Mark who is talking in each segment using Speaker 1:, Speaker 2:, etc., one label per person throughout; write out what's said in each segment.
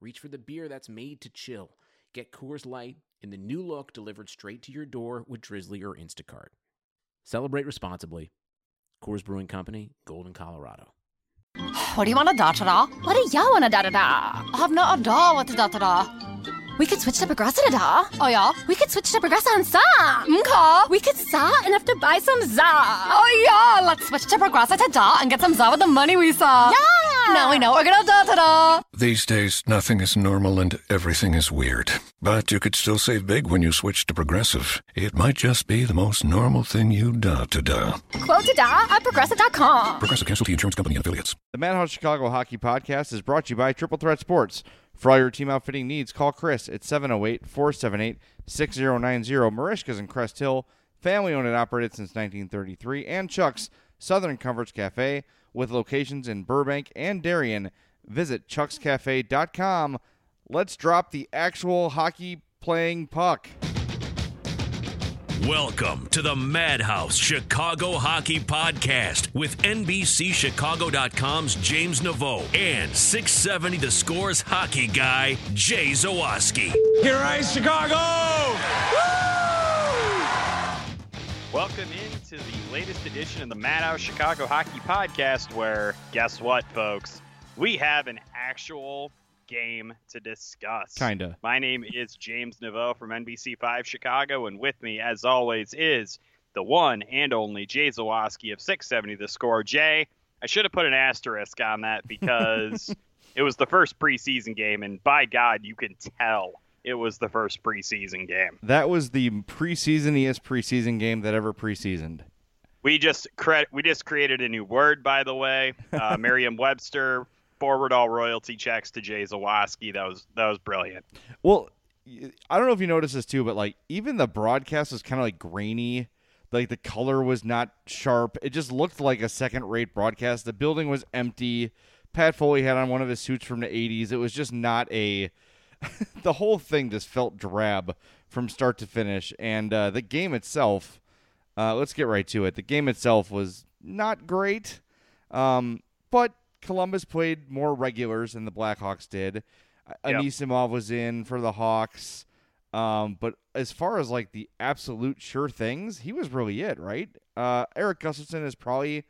Speaker 1: reach for the beer that's made to chill. Get Coors Light in the new look delivered straight to your door with Drizzly or Instacart. Celebrate responsibly. Coors Brewing Company, Golden, Colorado.
Speaker 2: What do you want to da da da? What do you want to da da da? I have no idea what to da da da. We could switch to Progressive to da. Oh yeah? We could switch to Progressive and sa. Okay. We could sa and have to buy some za. Oh yeah, let's switch to Progressive to da and get some za with the money we saw. Yeah. Now we know we're gonna da da da.
Speaker 3: These days, nothing is normal and everything is weird. But you could still save big when you switch to Progressive. It might just be the most normal thing you da to da.
Speaker 2: Quote to da at progressive.com.
Speaker 3: Progressive Casualty Insurance Company and affiliates.
Speaker 4: The Madhouse Chicago Hockey Podcast is brought to you by Triple Threat Sports. For all your team outfitting needs, call Chris at 708 478 6090. Merichka's in Crest Hill, family owned and operated since 1933, and Chuck's Southern Comforts Cafe with locations in Burbank and Darien. Visit chuckscafe.com. Let's drop the actual hockey playing puck.
Speaker 5: Welcome to the Madhouse Chicago Hockey Podcast with NBCChicago.com's James Neveau and 670 The Scores hockey guy, Jay Zawaski.
Speaker 6: Here I Chicago!
Speaker 7: Welcome into the latest edition of the Madhouse Chicago Hockey Podcast, where guess what, folks? We have an actual game to discuss.
Speaker 4: Kinda.
Speaker 7: My name is James Neveau from NBC5 Chicago, and with me, as always, is the one and only Jay Zawaski of 670 The Score. Jay, I should have put an asterisk on that because it was the first preseason game, and by God, you can tell it was the first preseason game.
Speaker 4: That was the preseasoniest preseason game that ever preseasoned.
Speaker 7: We just cre- we just created a new word, by the way. Uh, Merriam-Webster forward all royalty checks to Jay Zawaski. That was that was brilliant.
Speaker 4: Well, I don't know if you noticed this too, but like even the broadcast was kind of like grainy. Like the color was not sharp. It just looked like a second-rate broadcast. The building was empty. Pat Foley had on one of his suits from the 80s. It was just not a the whole thing just felt drab from start to finish. And uh, the game itself, uh, let's get right to it. The game itself was not great, um, but Columbus played more regulars than the Blackhawks did.
Speaker 7: Yep.
Speaker 4: Anisimov was in for the Hawks. Um, but as far as like the absolute sure things, he was really it, right? Uh, Erik Gustafsson is probably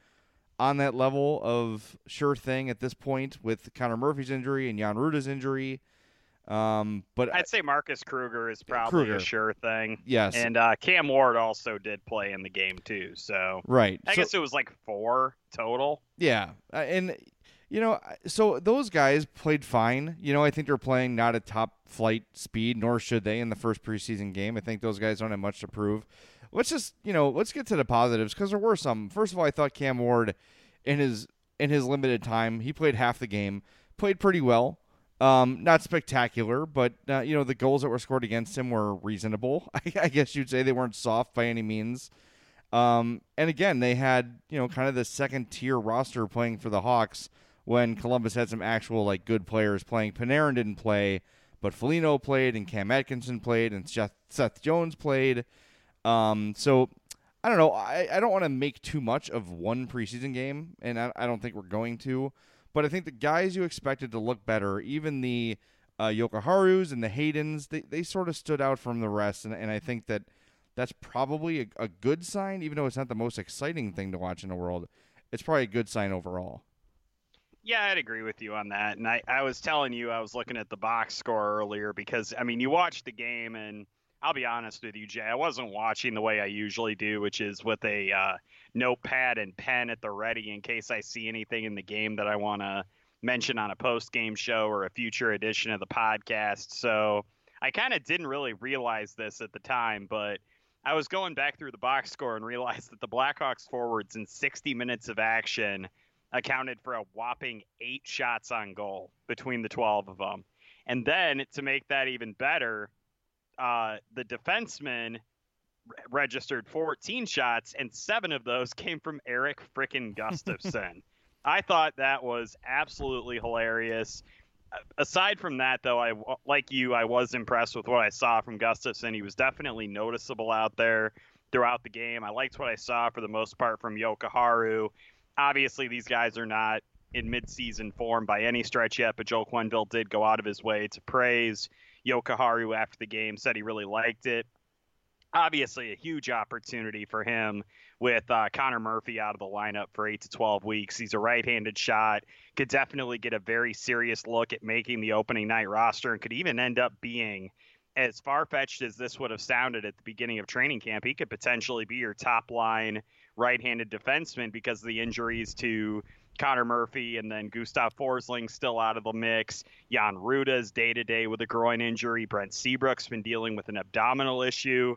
Speaker 4: on that level of sure thing at this point with Connor Murphy's injury and Jan Rutta's injury. Um, but
Speaker 7: I'd say Marcus Kruger is probably
Speaker 4: Kruger.
Speaker 7: a sure thing.
Speaker 4: yes,
Speaker 7: And uh, Cam Ward also did play in the game too. So
Speaker 4: right.
Speaker 7: I
Speaker 4: So-
Speaker 7: guess it was like four total.
Speaker 4: Yeah, uh, and you know, so those guys played fine. You know, I think they're playing not at top flight speed, nor should they in the first preseason game. I think those guys don't have much to prove. Let's just, you know, let's get to the positives because there were some. First of all, I thought Cam Ward, in his in his limited time, he played half the game, played pretty well. Um, not spectacular, but uh, you know the goals that were scored against him were reasonable. I, I guess you'd say they weren't soft by any means. Um, and again, they had you know kind of the second tier roster playing for the Hawks when Columbus had some actual like good players playing. Panarin didn't play, but Foligno played and Cam Atkinson played and Seth, Seth Jones played. Um, so I don't know. I, I don't want to make too much of one preseason game, and I, I don't think we're going to. But I think the guys you expected to look better, even the uh, Jokiharjus and the Haydens, they, they sort of stood out from the rest. And, and I think that that's probably a, a good sign, even though it's not the most exciting thing to watch in the world. It's probably a good sign overall.
Speaker 7: Yeah, I'd agree with you on that. And I, I was telling you, I was looking at the box score earlier because, I mean, you watched the game, and I'll be honest with you, Jay, I wasn't watching the way I usually do, which is with a uh, notepad and pen at the ready in case I see anything in the game that I want to mention on a post game show or a future edition of the podcast. So I kind of didn't really realize this at the time, but I was going back through the box score and realized that the Blackhawks forwards in 60 minutes of action accounted for a whopping eight shots on goal between the 12 of them. And then to make that even better, uh, the defenseman registered 14 shots, and seven of those came from Erik frickin' Gustafsson. I thought that was absolutely hilarious. Aside from that, though, I like you, I was impressed with what I saw from Gustafsson. He was definitely noticeable out there throughout the game. I liked what I saw for the most part from Jokiharju. Obviously, these guys are not in midseason form by any stretch yet, but Joe Quenneville did go out of his way to praise Jokiharju after the game, said he really liked it obviously a huge opportunity for him with uh, Connor Murphy out of the lineup for eight to 12 weeks. He's a right handed shot, could definitely get a very serious look at making the opening night roster, and could even end up being. As far fetched as this would have sounded at the beginning of training camp, he could potentially be your top line right handed defenseman because of the injuries to Connor Murphy and then Gustav Forsling still out of the mix. Jan Rutta's day to day with a groin injury. Brent Seabrook's been dealing with an abdominal issue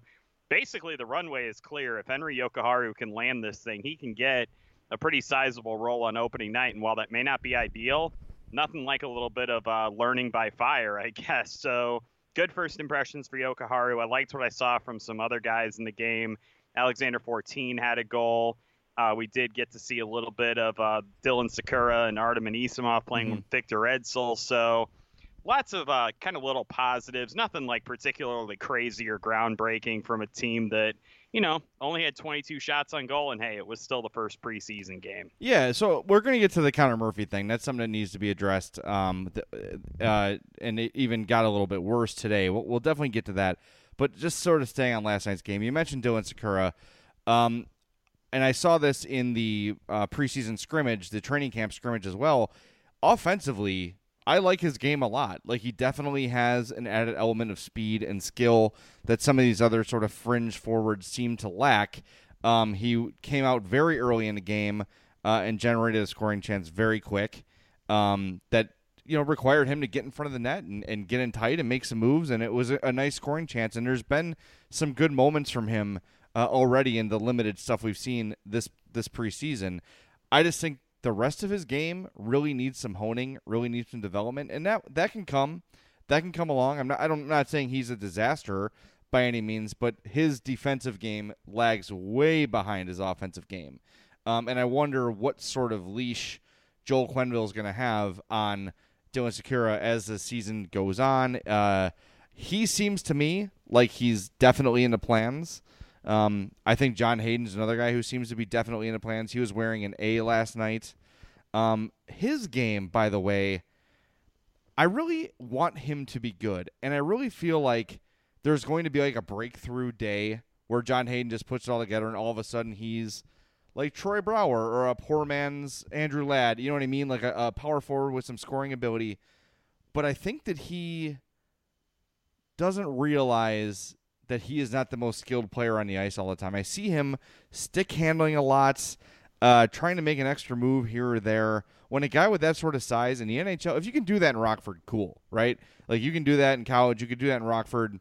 Speaker 7: basically the runway is clear. If Henri Jokiharju can land this thing, he can get a pretty sizable role on opening night. And while that may not be ideal, nothing like a little bit of uh, learning by fire, I guess. So good first impressions for Jokiharju. I liked what I saw from some other guys in the game. Alexandre Fortin had a goal. Uh, we did get to see a little bit of uh, Dylan Sikura and Artem Anisimov playing mm-hmm. with Victor Ejdsell. So lots of uh, kind of little positives. Nothing like particularly crazy or groundbreaking from a team that you know only had 22 shots on goal, and hey, it was still the first preseason game.
Speaker 4: Yeah, so we're going to get to the Connor Murphy thing. That's something that needs to be addressed. Um, uh, and it even got a little bit worse today. We'll, we'll, definitely get to that. But just sort of staying on last night's game, you mentioned Dylan Sikura. Um, and I saw this in the uh, preseason scrimmage, the training camp scrimmage as well. Offensively, I like his game a lot. Like he definitely has an added element of speed and skill that some of these other sort of fringe forwards seem to lack. Um, he came out very early in the game uh, and generated a scoring chance very quick. Um, that you know required him to get in front of the net and, and get in tight and make some moves, and it was a, a nice scoring chance. And there's been some good moments from him uh, already in the limited stuff we've seen this this preseason. I just think the rest of his game really needs some honing, really needs some development, and that that can come, that can come along. I'm not I don't, I'm not saying he's a disaster by any means, but his defensive game lags way behind his offensive game, um, and I wonder what sort of leash Joel Quenneville is going to have on Dylan Sikura as the season goes on. Uh, he seems to me like he's definitely in the plans. Um, I think John Hayden's another guy who seems to be definitely in the plans. He was wearing an A last night. Um, his game, by the way, I really want him to be good, and I really feel like there's going to be like a breakthrough day where John Hayden just puts it all together, and all of a sudden he's like Troy Brouwer or a poor man's Andrew Ladd. You know what I mean? Like a, a power forward with some scoring ability. But I think that he doesn't realize that he is not the most skilled player on the ice all the time. I see him stick handling a lot, uh, trying to make an extra move here or there. When a guy with that sort of size in the NHL, if you can do that in Rockford, cool, right? Like you can do that in college, you could do that in Rockford.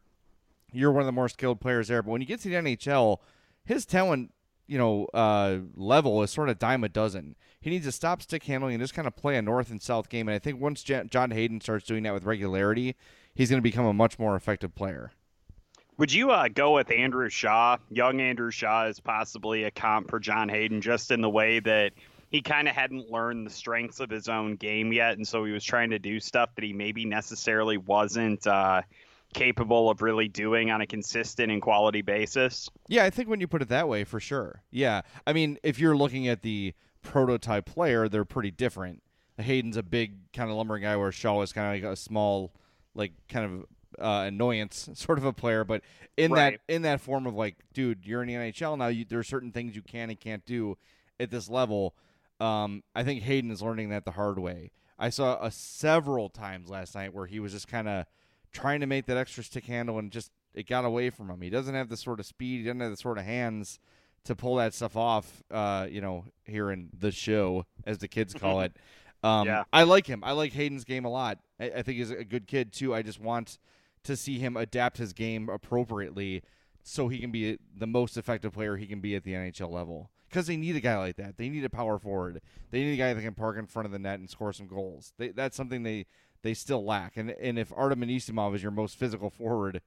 Speaker 4: You're one of the more skilled players there. But when you get to the NHL, his talent, you know, uh, level is sort of dime a dozen. He needs to stop stick handling and just kind of play a north and south game. And I think once John Hayden starts doing that with regularity, he's going to become a much more effective player.
Speaker 7: Would you uh, go with Andrew Shaw? Young Andrew Shaw is possibly a comp for John Hayden, just in the way that he kind of hadn't learned the strengths of his own game yet, and so he was trying to do stuff that he maybe necessarily wasn't uh, capable of really doing on a consistent and quality basis.
Speaker 4: Yeah, I think when you put it that way, for sure. Yeah, I mean, if you're looking at the prototype player, they're pretty different. Hayden's a big kind of lumbering guy, where Shaw is kind of like a small, like kind of uh, annoyance sort of a player, but in right. that in that form of like, dude, you're in the NHL now. You, there are certain things you can and can't do at this level. Um, I think Hayden is learning that the hard way. I saw a several times last night where he was just kind of trying to make that extra stick handle and just it got away from him. He doesn't have the sort of speed. He doesn't have the sort of hands to pull that stuff off. Uh, you know, here in the show, as the kids call it. Um, yeah. I like him. I like Hayden's game a lot. I, I think he's a good kid too. I just want to see him adapt his game appropriately so he can be the most effective player he can be at the NHL level. Because they need a guy like that. They need a power forward. They need a guy that can park in front of the net and score some goals. They, that's something they they still lack. And and if Artem Anisimov is your most physical forward,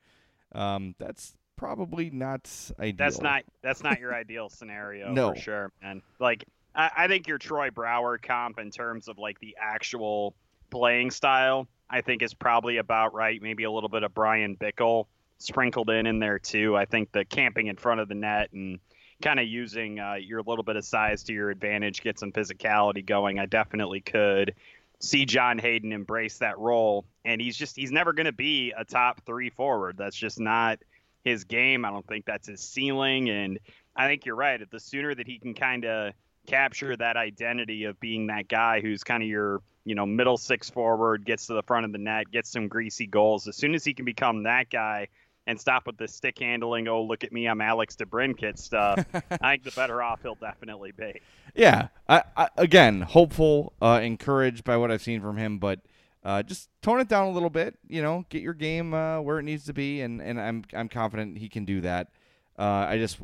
Speaker 4: um, that's probably not ideal.
Speaker 7: That's not that's not your ideal scenario
Speaker 4: No.
Speaker 7: for sure, man. Like I, I think your Troy Brouwer comp in terms of like the actual playing style, I think is probably about right. Maybe a little bit of Bryan Bickell sprinkled in in there too. I think the camping in front of the net and kind of using uh, your little bit of size to your advantage, get some physicality going. I definitely could see John Hayden embrace that role, and he's just he's never going to be a top three forward. That's just not his game. I don't think that's his ceiling, and I think you're right. The sooner that he can kind of capture that identity of being that guy who's kind of your you know middle six forward, gets to the front of the net, gets some greasy goals. As soon as he can become that guy and stop with the stick handling, oh look at me, I'm Alex DeBrincat stuff. I think the better off he'll definitely be.
Speaker 4: Yeah. I, I again hopeful, uh, encouraged by what I've seen from him, but uh, just tone it down a little bit. You know, get your game uh, where it needs to be, and, and I'm I'm confident he can do that. Uh, I just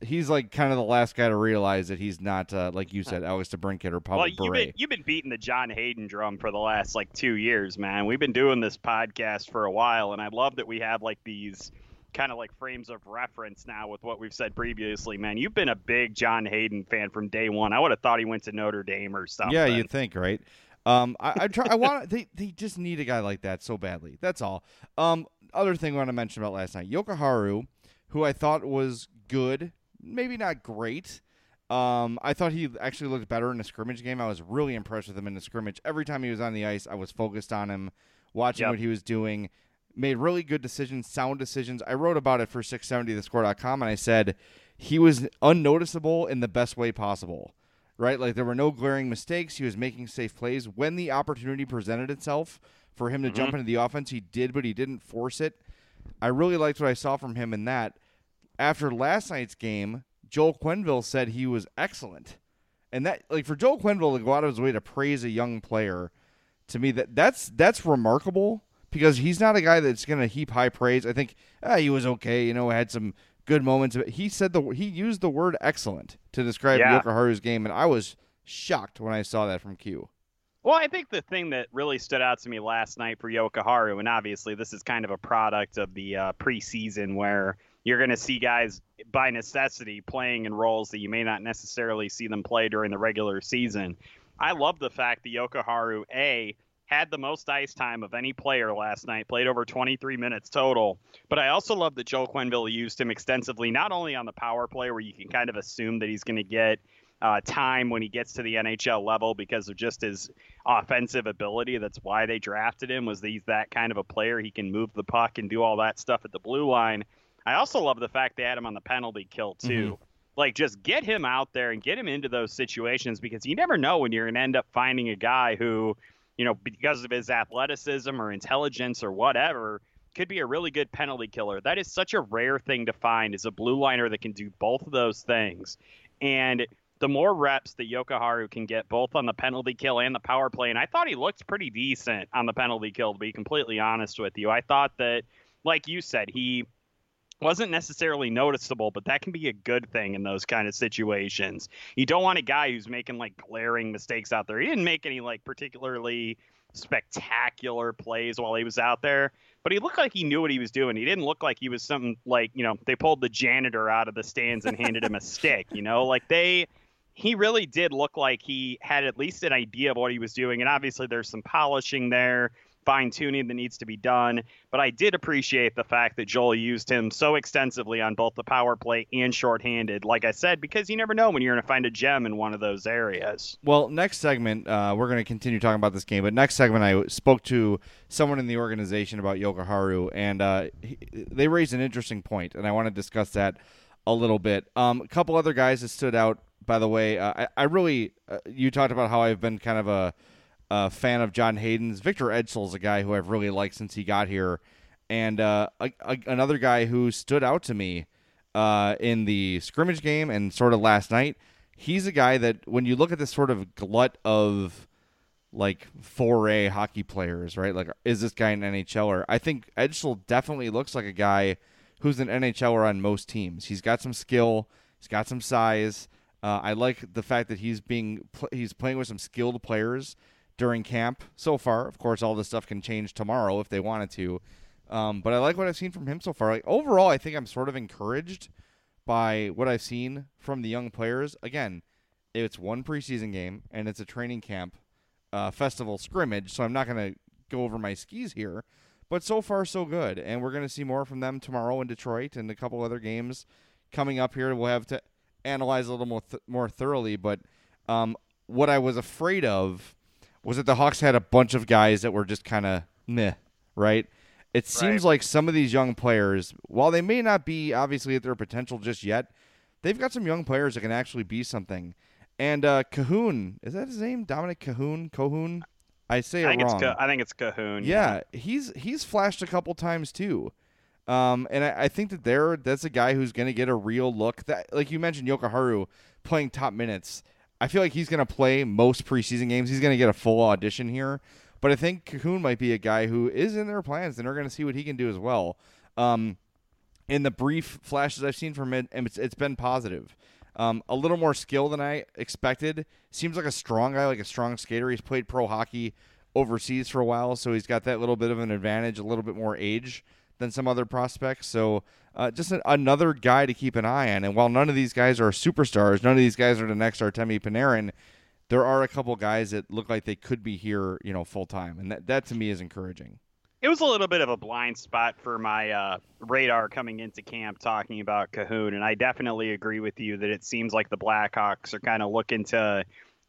Speaker 4: he's like kind of the last guy to realize that he's not uh, like you said, Alex DeBrincat or Pavel
Speaker 7: Well, you've been, you've been beating the John Hayden drum for the last like two years, man. We've been doing this podcast for a while, and I love that we have like these kind of like frames of reference now with what we've said previously, man. You've been a big John Hayden fan from day one. I would have thought he went to Notre Dame or something.
Speaker 4: Yeah, you'd think, right? Um, I, I try. I want. They they just need a guy like that so badly. That's all. Um, other thing I want to mention about last night, Jokiharju, who I thought was good, maybe not great. Um, I thought he actually looked better in the scrimmage game. I was really impressed with him in the scrimmage. Every time he was on the ice, I was focused on him, watching
Speaker 7: Yep.
Speaker 4: what he was doing. Made really good decisions, sound decisions. I wrote about it for 670thescore.com, and I said he was unnoticeable in the best way possible right? Like there were no glaring mistakes. He was making safe plays when the opportunity presented itself for him to jump into the offense. He did, but he didn't force it. I really liked what I saw from him in that. After last night's game, Joel Quenneville said he was excellent, and that like for Joel Quenneville to go out of his way to praise a young player, to me that that's that's remarkable because he's not a guy that's going to heap high praise. I think ah, he was okay, you know, had some good moments. But he said the he used the word excellent to describe
Speaker 7: Yeah.
Speaker 4: Jokiharju's game, and I was shocked when I saw that from Q.
Speaker 7: Well, I think the thing that really stood out to me last night for Jokiharju, and obviously this is kind of a product of the uh, preseason where you're going to see guys by necessity playing in roles that you may not necessarily see them play during the regular season. I love the fact that Jokiharju, A, had the most ice time of any player last night, played over 23 minutes total. But I also love that Joe Quenville used him extensively, not only on the power play, where you can kind of assume that he's going to get uh, time when he gets to the NHL level because of just his offensive ability. That's why they drafted him. Was he's that kind of a player? He can move the puck and do all that stuff at the blue line. I also love the fact they had him on the penalty kill too. Mm-hmm. Like just get him out there and get him into those situations because you never know when you're going to end up finding a guy who, you know, because of his athleticism or intelligence or whatever, could be a really good penalty killer. That is such a rare thing to find is a blue liner that can do both of those things. And the more reps that Jokiharju can get both on the penalty kill and the power play, and I thought he looked pretty decent on the penalty kill, to be completely honest with you. I thought that, like you said, he wasn't necessarily noticeable, but that can be a good thing in those kind of situations. You don't want a guy who's making like glaring mistakes out there. He didn't make any like particularly spectacular plays while he was out there, but he looked like he knew what he was doing. He didn't look like he was something like, you know, they pulled the janitor out of the stands and handed him a stick, you know, like they he really did look like he had at least an idea of what he was doing. And obviously there's some polishing there, fine tuning that needs to be done. But I did appreciate the fact that Joel used him so extensively on both the power play and shorthanded, like I said, because you never know when you're going to find a gem in one of those areas.
Speaker 4: Well, next segment, uh, we're going to continue talking about this game. But next segment, I spoke to someone in the organization about Jokiharju, and uh, he, they raised an interesting point, and I want to discuss that a little bit. Um, a couple other guys that stood out, by the way. Uh, I, I really, uh, you talked about how I've been kind of a, a fan of John Hayden's. Victor Ejdsell's a guy who I've really liked since he got here, and uh, a, a, another guy who stood out to me uh, in the scrimmage game and sort of last night. He's a guy that when you look at this sort of glut of like 4A hockey players, right? Like, is this guy an NHLer? I think Edsel definitely looks like a guy who's an NHLer on most teams. He's got some skill, he's got some size. Uh, I like the fact that he's being pl- he's playing with some skilled players during camp so far. Of course, all this stuff can change tomorrow if they wanted to. Um, but I like what I've seen from him so far. Like overall, I think I'm sort of encouraged by what I've seen from the young players. Again, it's one preseason game and it's a training camp uh, festival scrimmage, so I'm not going to go over my skis here. But so far, so good, and we're going to see more from them tomorrow in Detroit and a couple other games coming up here. We'll have to analyze a little more th- more thoroughly. But um, what I was afraid of was that the Hawks had a bunch of guys that were just kind of meh, right? It seems
Speaker 7: Right.
Speaker 4: like some of these young players, while they may not be obviously at their potential just yet, they've got some young players that can actually be something. And uh, Kahun, is that his name? Dominik Kahun? Kahun? I say
Speaker 7: I
Speaker 4: it wrong.
Speaker 7: it's Ca- I think it's Kahun.
Speaker 4: Yeah, he's he's flashed a couple times too. Um, and I, I think that there that's a guy who's going to get a real look. That like you mentioned, Jokiharju playing top minutes. I feel like he's going to play most preseason games. He's going to get a full audition here. But I think Kahun might be a guy who is in their plans, and they're going to see what he can do as well. Um, in the brief flashes I've seen from it, it's, it's been positive. Um, a little more skill than I expected. Seems like a strong guy, like a strong skater. He's played pro hockey overseas for a while, so he's got that little bit of an advantage, a little bit more age than some other prospects. So uh, just an, another guy to keep an eye on. And while none of these guys are superstars, none of these guys are the next Artemi Panarin. There are a couple guys that look like they could be here, you know, full time, and that that to me is encouraging.
Speaker 7: It was a little bit of a blind spot for my uh, radar coming into camp talking about Kahun, and I definitely agree with you that it seems like the Blackhawks are kind of looking to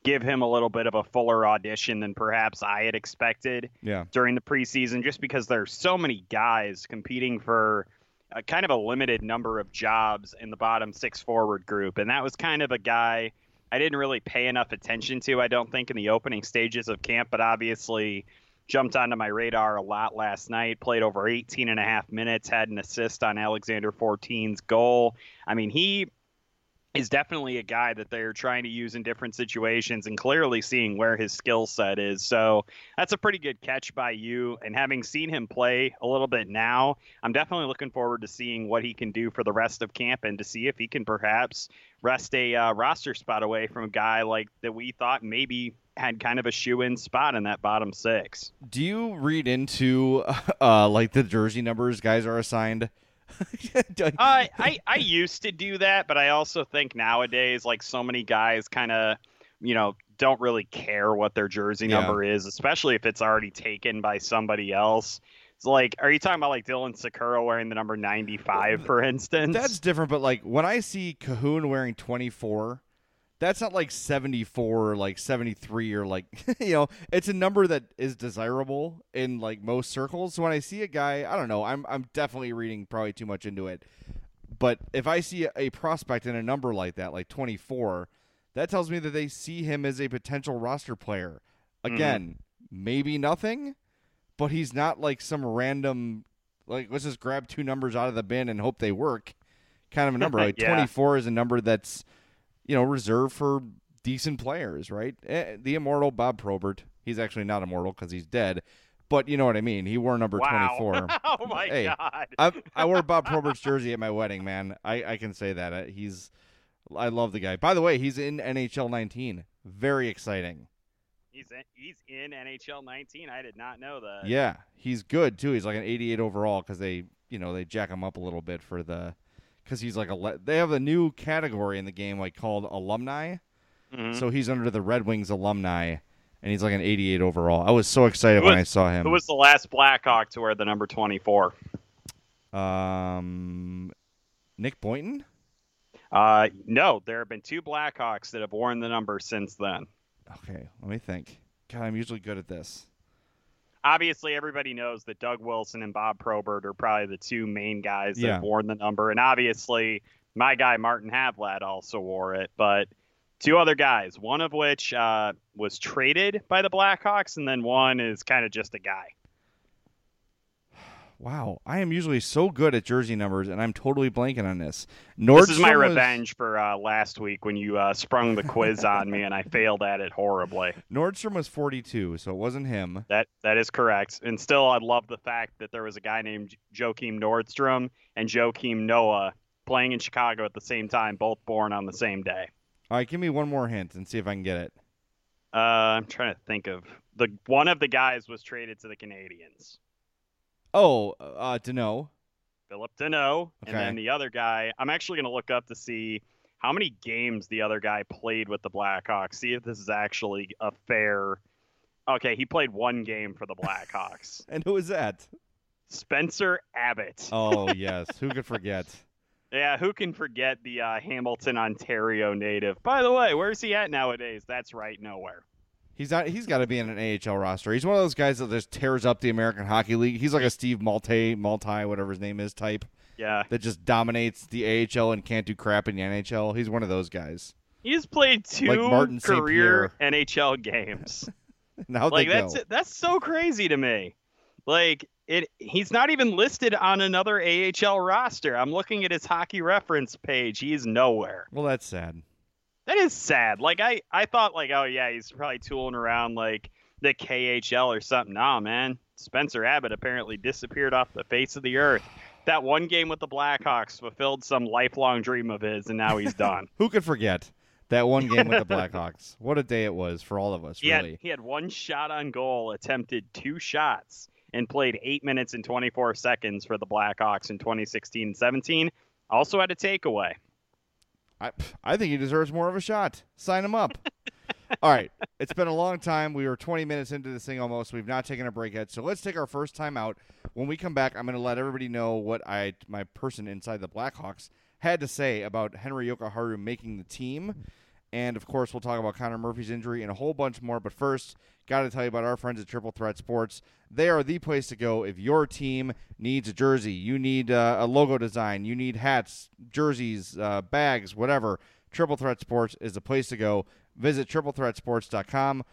Speaker 7: give him a little bit of a fuller audition than perhaps I had expected
Speaker 4: Yeah.
Speaker 7: during the preseason, just because there are so many guys competing for a kind of a limited number of jobs in the bottom six forward group, and that was kind of a guy I didn't really pay enough attention to. I don't think in the opening stages of camp, but obviously jumped onto my radar a lot last night. Played over 18 and a half minutes, had an assist on Alexandre Fortin's goal. I mean, he is definitely a guy that they're trying to use in different situations and clearly seeing where his skill set is. So that's a pretty good catch by you. And having seen him play a little bit now, I'm definitely looking forward to seeing what he can do for the rest of camp and to see if he can perhaps wrest a uh, roster spot away from a guy like that we thought maybe had kind of a shoe in spot in that bottom six.
Speaker 4: Do you read into uh, like the jersey numbers guys are assigned?
Speaker 7: Uh, I I used to do that, but I also think nowadays, like so many guys, kind of, you know, don't really care what their jersey
Speaker 4: Yeah.
Speaker 7: number is, especially if it's already taken by somebody else. It's like, are you talking about like Dylan Sikura wearing the number ninety five, for instance?
Speaker 4: That's different, but like when I see Kahun wearing 24, that's not like 74 or like 73 or like, you know, it's a number that is desirable in like most circles. So when I see a guy, I don't know, I'm I'm definitely reading probably too much into it. But if I see a prospect in a number like that, like 24, that tells me that they see him as a potential roster player. Mm-hmm. Again, maybe nothing, but he's not like some random like let's just grab two numbers out of the bin and hope they work kind of a number. Like
Speaker 7: Yeah.
Speaker 4: 24 is a number that's you know reserved for decent players, right? Eh, The immortal Bob Probert. He's actually not immortal because he's dead, but you know what I mean. He wore number
Speaker 7: wow.
Speaker 4: 24.
Speaker 7: oh my
Speaker 4: Hey,
Speaker 7: god.
Speaker 4: I, I wore Bob Probert's jersey at my wedding, man. I, I can say that. He's I love the guy. By the way, he's in NHL 19. Very exciting.
Speaker 7: He's in, he's in NHL 19. I did not know that.
Speaker 4: Yeah, he's good too. He's like an 88 overall because they, you know, they jack him up a little bit for the, because he's like a. Le- they have a new category in the game like called alumni.
Speaker 7: Mhm.
Speaker 4: So he's under the Red Wings alumni, and he's like an 88 overall. I was so excited
Speaker 7: Who
Speaker 4: when I saw him.
Speaker 7: Who was the last Blackhawk to wear the number 24?
Speaker 4: um, Nick Boynton.
Speaker 7: Uh, no, there have been two Blackhawks that have worn the number since then.
Speaker 4: Okay, let me think. God, I'm usually good at this.
Speaker 7: Obviously, everybody knows that Doug Wilson and Bob Probert are probably the two main guys that
Speaker 4: Yeah.
Speaker 7: have worn the number, and obviously, my guy Martin Havlat also wore it. But two other guys, one of which uh, was traded by the Blackhawks, and then one is kind of just a guy.
Speaker 4: Wow, I am usually so good at jersey numbers, and I'm totally blanking on this. Nordstrom
Speaker 7: this is my
Speaker 4: was-
Speaker 7: revenge for uh, last week when you uh, sprung the quiz on me and I failed at it horribly.
Speaker 4: Nordstrom was 42, so it wasn't him.
Speaker 7: That that is correct. And still, I love the fact that there was a guy named Joakim Nordstrom and Joakim Noah playing in Chicago at the same time, both born on the same day.
Speaker 4: All right, give me one more hint and see if I can get it.
Speaker 7: Uh, I'm trying to think of The one of the guys was traded to the Canadiens.
Speaker 4: Oh, uh, Dano.
Speaker 7: Phillip Danault, and then the other guy. I'm actually going to look up to see how many games the other guy played with the Blackhawks. See if this is actually a fair. Okay, he played one game for the Blackhawks.
Speaker 4: And who is that?
Speaker 7: Spencer Abbott.
Speaker 4: Oh yes, who could forget?
Speaker 7: Yeah, who can forget the uh, Hamilton, Ontario native? By the way, where's he at nowadays? That's right, nowhere.
Speaker 4: He's not. He's got to be in an AHL roster. He's one of those guys that just tears up the American Hockey League. He's like a Steve Malte, Multi, whatever his name is, type
Speaker 7: Yeah,
Speaker 4: that just dominates the AHL and can't do crap in the NHL. He's one of those guys.
Speaker 7: he's played two
Speaker 4: Like Martin
Speaker 7: career NHL games.
Speaker 4: now
Speaker 7: like
Speaker 4: they
Speaker 7: that's
Speaker 4: go?
Speaker 7: that's so crazy to me. Like it, he's not even listed on another AHL roster. I'm looking at his hockey reference page. He's nowhere.
Speaker 4: Well, that's sad.
Speaker 7: That is sad. Like I, I thought like, oh yeah, he's probably tooling around like the KHL or something. Nah, man. Spencer Abbott apparently disappeared off the face of the earth. That one game with the Blackhawks fulfilled some lifelong dream of his, and now he's done.
Speaker 4: Who could forget that one game with the Blackhawks? What a day it was for all of us,
Speaker 7: he
Speaker 4: really.
Speaker 7: had he had one shot on goal, attempted two shots, and played eight minutes and 24 seconds for the Blackhawks in 2016-17. Also had a takeaway.
Speaker 4: I, I think he deserves more of a shot. Sign him up. All right. It's been a long time. We were 20 minutes into this thing almost. We've not taken a break yet. So let's take our first time out. When we come back, I'm going to let everybody know what I my person inside the Blackhawks had to say about Henri Jokiharju making the team. And of course, we'll talk about Connor Murphy's injury and a whole bunch more. But first, got to tell you about our friends at Triple Threat Sports. They are the place to go if your team needs a jersey, you need uh, a logo design, you need hats, jerseys, uh, bags, whatever. Triple Threat Sports is the place to go. Visit triplethreatsports.com,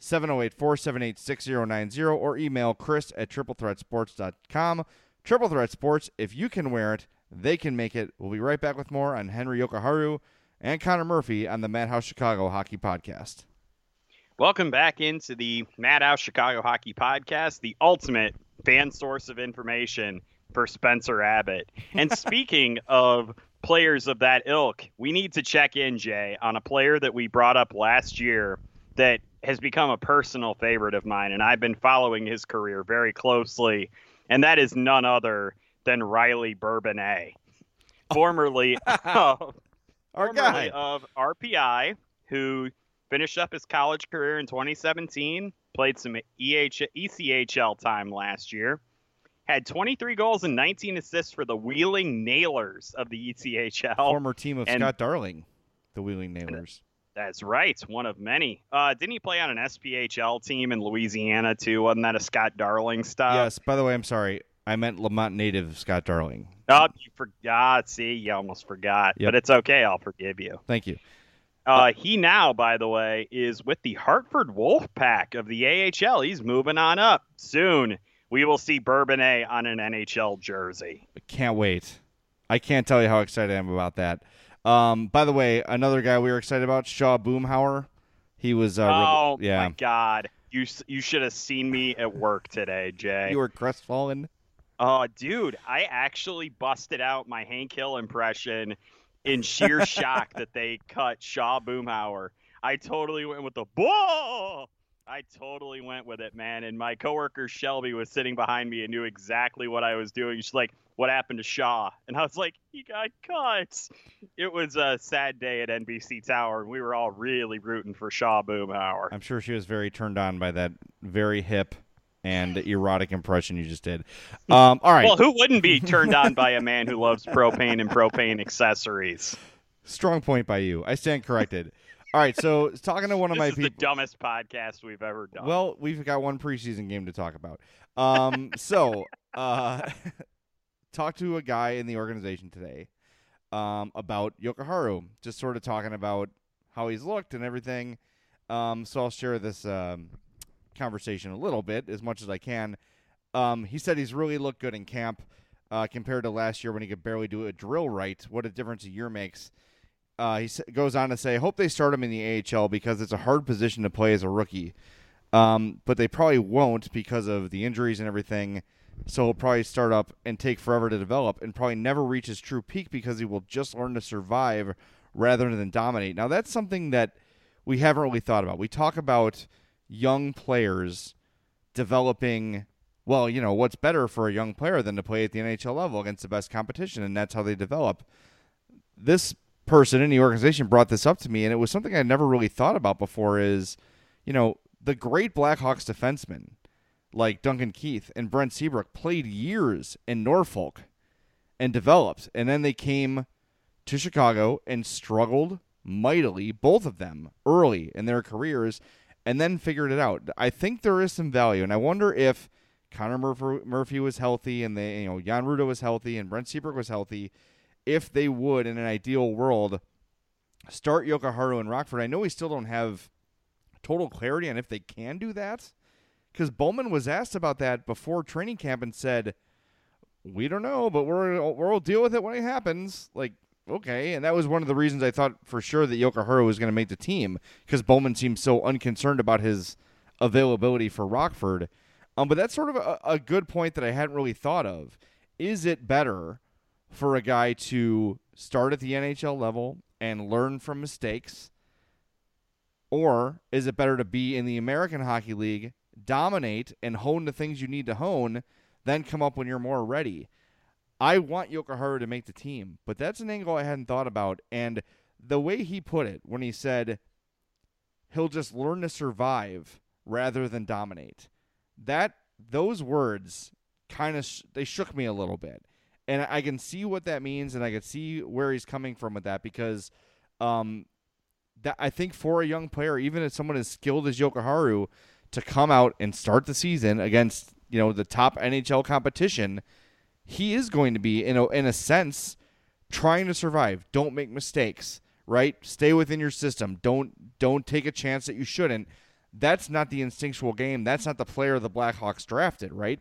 Speaker 4: 708 478 6090, or email chris at triplethreatsports.com. Triple Threat Sports, if you can wear it, they can make it. We'll be right back with more on Henri Jokiharju and Connor Murphy on the Madhouse Chicago Hockey Podcast.
Speaker 7: Welcome back into the Madhouse Chicago Hockey Podcast, the ultimate fan source of information for Spencer Abbott. And speaking of players of that ilk, we need to check in, Jay, on a player that we brought up last year that has become a personal favorite of mine, and I've been following his career very closely, and that is none other than Riley Bourbonnais, formerly of
Speaker 4: Our guy.
Speaker 7: of RPI, who finished up his college career in 2017, played some EH, ECHL time last year, had 23 goals and 19 assists for the Wheeling Nailers of the ECHL.
Speaker 4: Former team of
Speaker 7: and-
Speaker 4: Scott Darling, the Wheeling Nailers.
Speaker 7: That's right, one of many. Uh, didn't he play on an SPHL team in Louisiana too? Wasn't that a Scott Darling stop?
Speaker 4: yes, by the way, I'm sorry. I meant Lemont native Scott Darling.
Speaker 7: Oh, you forgot. See, you almost forgot.
Speaker 4: Yep.
Speaker 7: But it's okay. I'll forgive you.
Speaker 4: Thank you.
Speaker 7: Uh, he now, by the way, is with the Hartford Wolfpack of the AHL. He's moving on up. Soon, we will see Bourbonnais on an NHL jersey.
Speaker 4: I can't wait. I can't tell you how excited I am about that. Um, by the way, another guy we were excited about, Shaw Boomhauer. He was. Uh, re-
Speaker 7: oh
Speaker 4: yeah.
Speaker 7: my God! You you should have seen me at work today, Jay.
Speaker 4: You were crestfallen.
Speaker 7: Oh, dude, I actually busted out my Hank Hill impression in sheer shock that they cut Shaw Boomhauer. I totally went with the whoa. I totally went with it, man. And my coworker Shelby was sitting behind me and knew exactly what I was doing. She's like, "What happened to Shaw?" And I was like, "He got cut." It was a sad day at NBC Tower, and we were all really rooting for Shaw Boomhauer.
Speaker 4: I'm sure she was very turned on by that very hip and erotic impression you just did. Um, all right.
Speaker 7: Well, who wouldn't be turned on by a man who loves propane and propane accessories?
Speaker 4: Strong point by you. I stand corrected. All right. So talking to one of
Speaker 7: This
Speaker 4: my
Speaker 7: is the
Speaker 4: people.
Speaker 7: dumbest podcast we've ever done.
Speaker 4: Well, we've got one preseason game to talk about. Um, so, uh, talk to a guy in the organization today um, about Jokiharju, just sort of talking about how he's looked and everything. Um, so I'll share this um, conversation a little bit, as much as I can. Um, he said he's really looked good in camp uh, compared to last year when he could barely do a drill right. What a difference a year makes. Uh, he goes on to say, "Hope they start him in the AHL because it's a hard position to play as a rookie." Um, but they probably won't because of the injuries and everything. So he'll probably start up and take forever to develop and probably never reach his true peak because he will just learn to survive rather than dominate. Now, that's something that we haven't really thought about. We talk about young players developing well, you know, what's better for a young player than to play at the NHL level against the best competition and that's how they develop. This person in the organization brought this up to me and it was something I never really thought about before is, you know, the great Blackhawks defensemen like Duncan Keith and Brent Seabrook played years in Norfolk and developed and then they came to Chicago and struggled mightily, both of them, early in their careers, and then figured it out. I think there is some value, and I wonder if Connor Murphy, Murphy was healthy and they, you know, Jan Rutta was healthy and Brent Seabrook was healthy, if they would, in an ideal world, start Jokiharju and Rockford. I know we still don't have total clarity on if they can do that, because Bowman was asked about that before training camp and said, "We don't know, but we're we'll deal with it when it happens." Like okay. And that was one of the reasons I thought for sure that Jokiharju was going to make the team because Bowman seemed so unconcerned about his availability for Rockford. Um, but that's sort of a, a good point that I hadn't really thought of. Is it better for a guy to start at the NHL level and learn from mistakes? Or is it better to be in the American Hockey League, dominate, and hone the things you need to hone, then come up when you're more ready? I want Jokiharju to make the team, but that's an angle I hadn't thought about. And the way he put it when he said he'll just learn to survive rather than dominate, that those words kind of sh- they shook me a little bit, and I can see what that means, and I can see where he's coming from with that because, um, that I think for a young player, even if someone as skilled as Jokiharju, to come out and start the season against you know the top NHL competition he is going to be in a in a sense trying to survive. Don't make mistakes, right? Stay within your system. Don't don't take a chance that you shouldn't. That's not the instinctual game. That's not the player the Blackhawks drafted, right?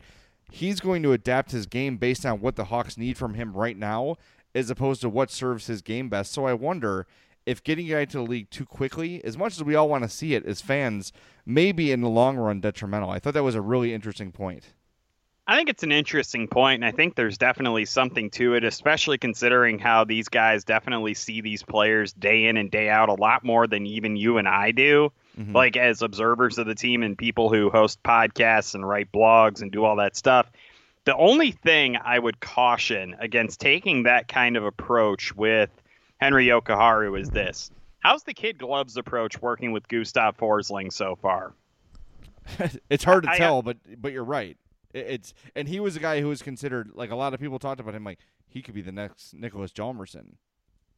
Speaker 4: He's going to adapt his game based on what the Hawks need from him right now as opposed to what serves his game best. So I wonder if getting a guy to the league too quickly, as much as we all want to see it as fans, may be in the long run detrimental. I thought that was a really interesting point.
Speaker 7: I think it's an interesting point, and I think there's definitely something to it, especially considering how these guys definitely see these players day in and day out a lot more than even you and I do. Mm-hmm. Like as observers of the team and people who host podcasts and write blogs and do all that stuff. The only thing I would caution against taking that kind of approach with Henri Jokiharju is this. How's the kid gloves approach working with Gustav Forsling so far?
Speaker 4: it's hard to I, tell, I, but but you're right. It's and he was a guy who was considered like a lot of people talked about him like he could be the next Niklas Hjalmarsson.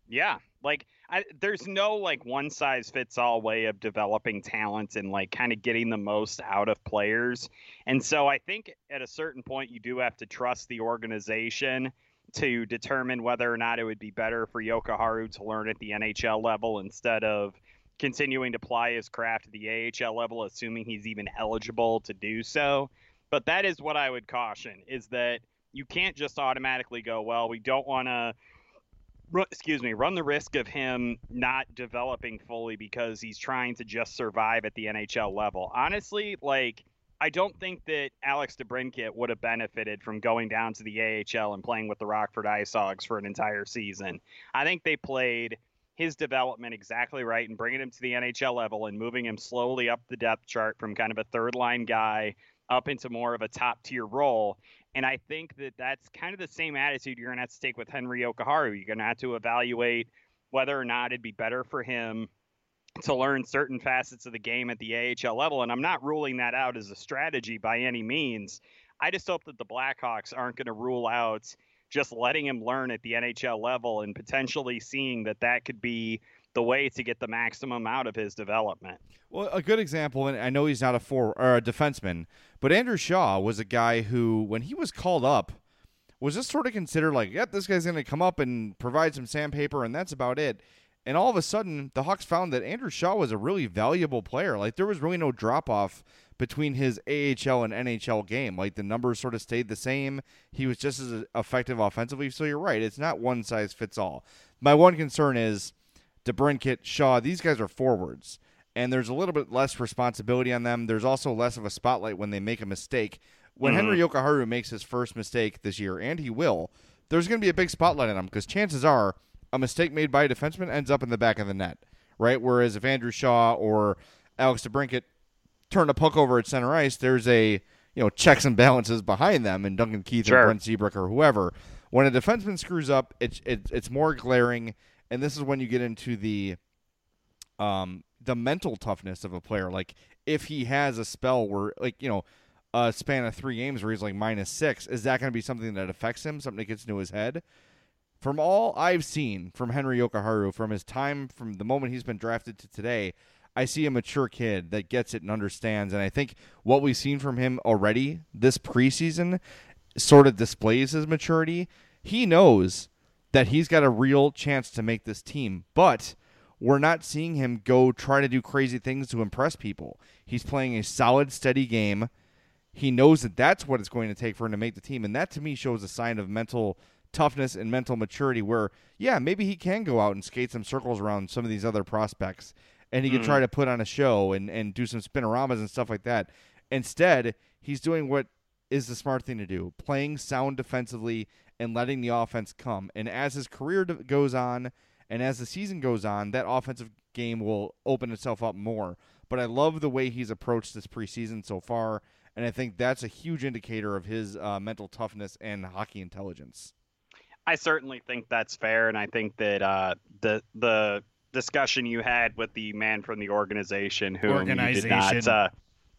Speaker 7: Yeah, like I, there's no like one size fits all way of developing talent and like kind of getting the most out of players. And so I think at a certain point you do have to trust the organization to determine whether or not it would be better for Jokiharju to learn at the NHL level instead of continuing to ply his craft at the AHL level, assuming he's even eligible to do so. But that is what I would caution is that you can't just automatically go, well, we don't want to excuse me, run the risk of him not developing fully because he's trying to just survive at the NHL level. Honestly, like I don't think that Alex DeBrincat would have benefited from going down to the AHL and playing with the Rockford Ice Hogs for an entire season. I think they played his development exactly right and bringing him to the NHL level and moving him slowly up the depth chart from kind of a third line guy up into more of a top tier role. And I think that that's kind of the same attitude you're going to have to take with Henri Jokiharju. You're going to have to evaluate whether or not it'd be better for him to learn certain facets of the game at the AHL level. And I'm not ruling that out as a strategy by any means. I just hope that the Blackhawks aren't going to rule out just letting him learn at the NHL level and potentially seeing that that could be the way to get the maximum out of his development.
Speaker 4: Well, a good example, and I know he's not a four or a defenseman, but Andrew Shaw was a guy who, when he was called up, was just sort of considered like, yep, this guy's going to come up and provide some sandpaper, and that's about it. And all of a sudden, the Hawks found that Andrew Shaw was a really valuable player. Like there was really no drop off between his AHL and NHL game. Like the numbers sort of stayed the same. He was just as effective offensively. So you're right; it's not one size fits all. My one concern is DeBrincat, Shaw. These guys are forwards and there's a little bit less responsibility on them. There's also less of a spotlight when they make a mistake. When mm-hmm. Henri Jokiharju makes his first mistake this year, and he will, there's going to be a big spotlight on him because chances are a mistake made by a defenseman ends up in the back of the net, right? Whereas if Andrew Shaw or Alex DeBrincat turn a puck over at center ice, there's a you know checks and balances behind them, and Duncan Keith
Speaker 7: Sure.
Speaker 4: or Brent Seabrook or whoever. When a defenseman screws up, it's it's it's more glaring, and this is when you get into the um the mental toughness of a player. Like if he has a spell where like you know a span of three games where he's like minus six, is that going to be something that affects him? Something that gets into his head? From all I've seen from Henri Jokiharju, from his time from the moment he's been drafted to today, I see a mature kid that gets it and understands. And I think what we've seen from him already this preseason sort of displays his maturity. He knows that he's got a real chance to make this team, but we're not seeing him go try to do crazy things to impress people. He's playing a solid, steady game. He knows that that's what it's going to take for him to make the team, and that to me shows a sign of mental toughness and mental maturity. Where, yeah, maybe he can go out and skate some circles around some of these other prospects, and he can try to put on a show and and do some spinoramas and stuff like that. Instead, he's doing what is the smart thing to do: playing sound defensively and letting the offense come. And as his career d- goes on, and as the season goes on, that offensive game will open itself up more. But I love the way he's approached this preseason so far, and I think that's a huge indicator of his uh, mental toughness and hockey intelligence.
Speaker 7: I certainly think that's fair, and I think that uh, the the discussion you had with the man from the organization who you did not uh,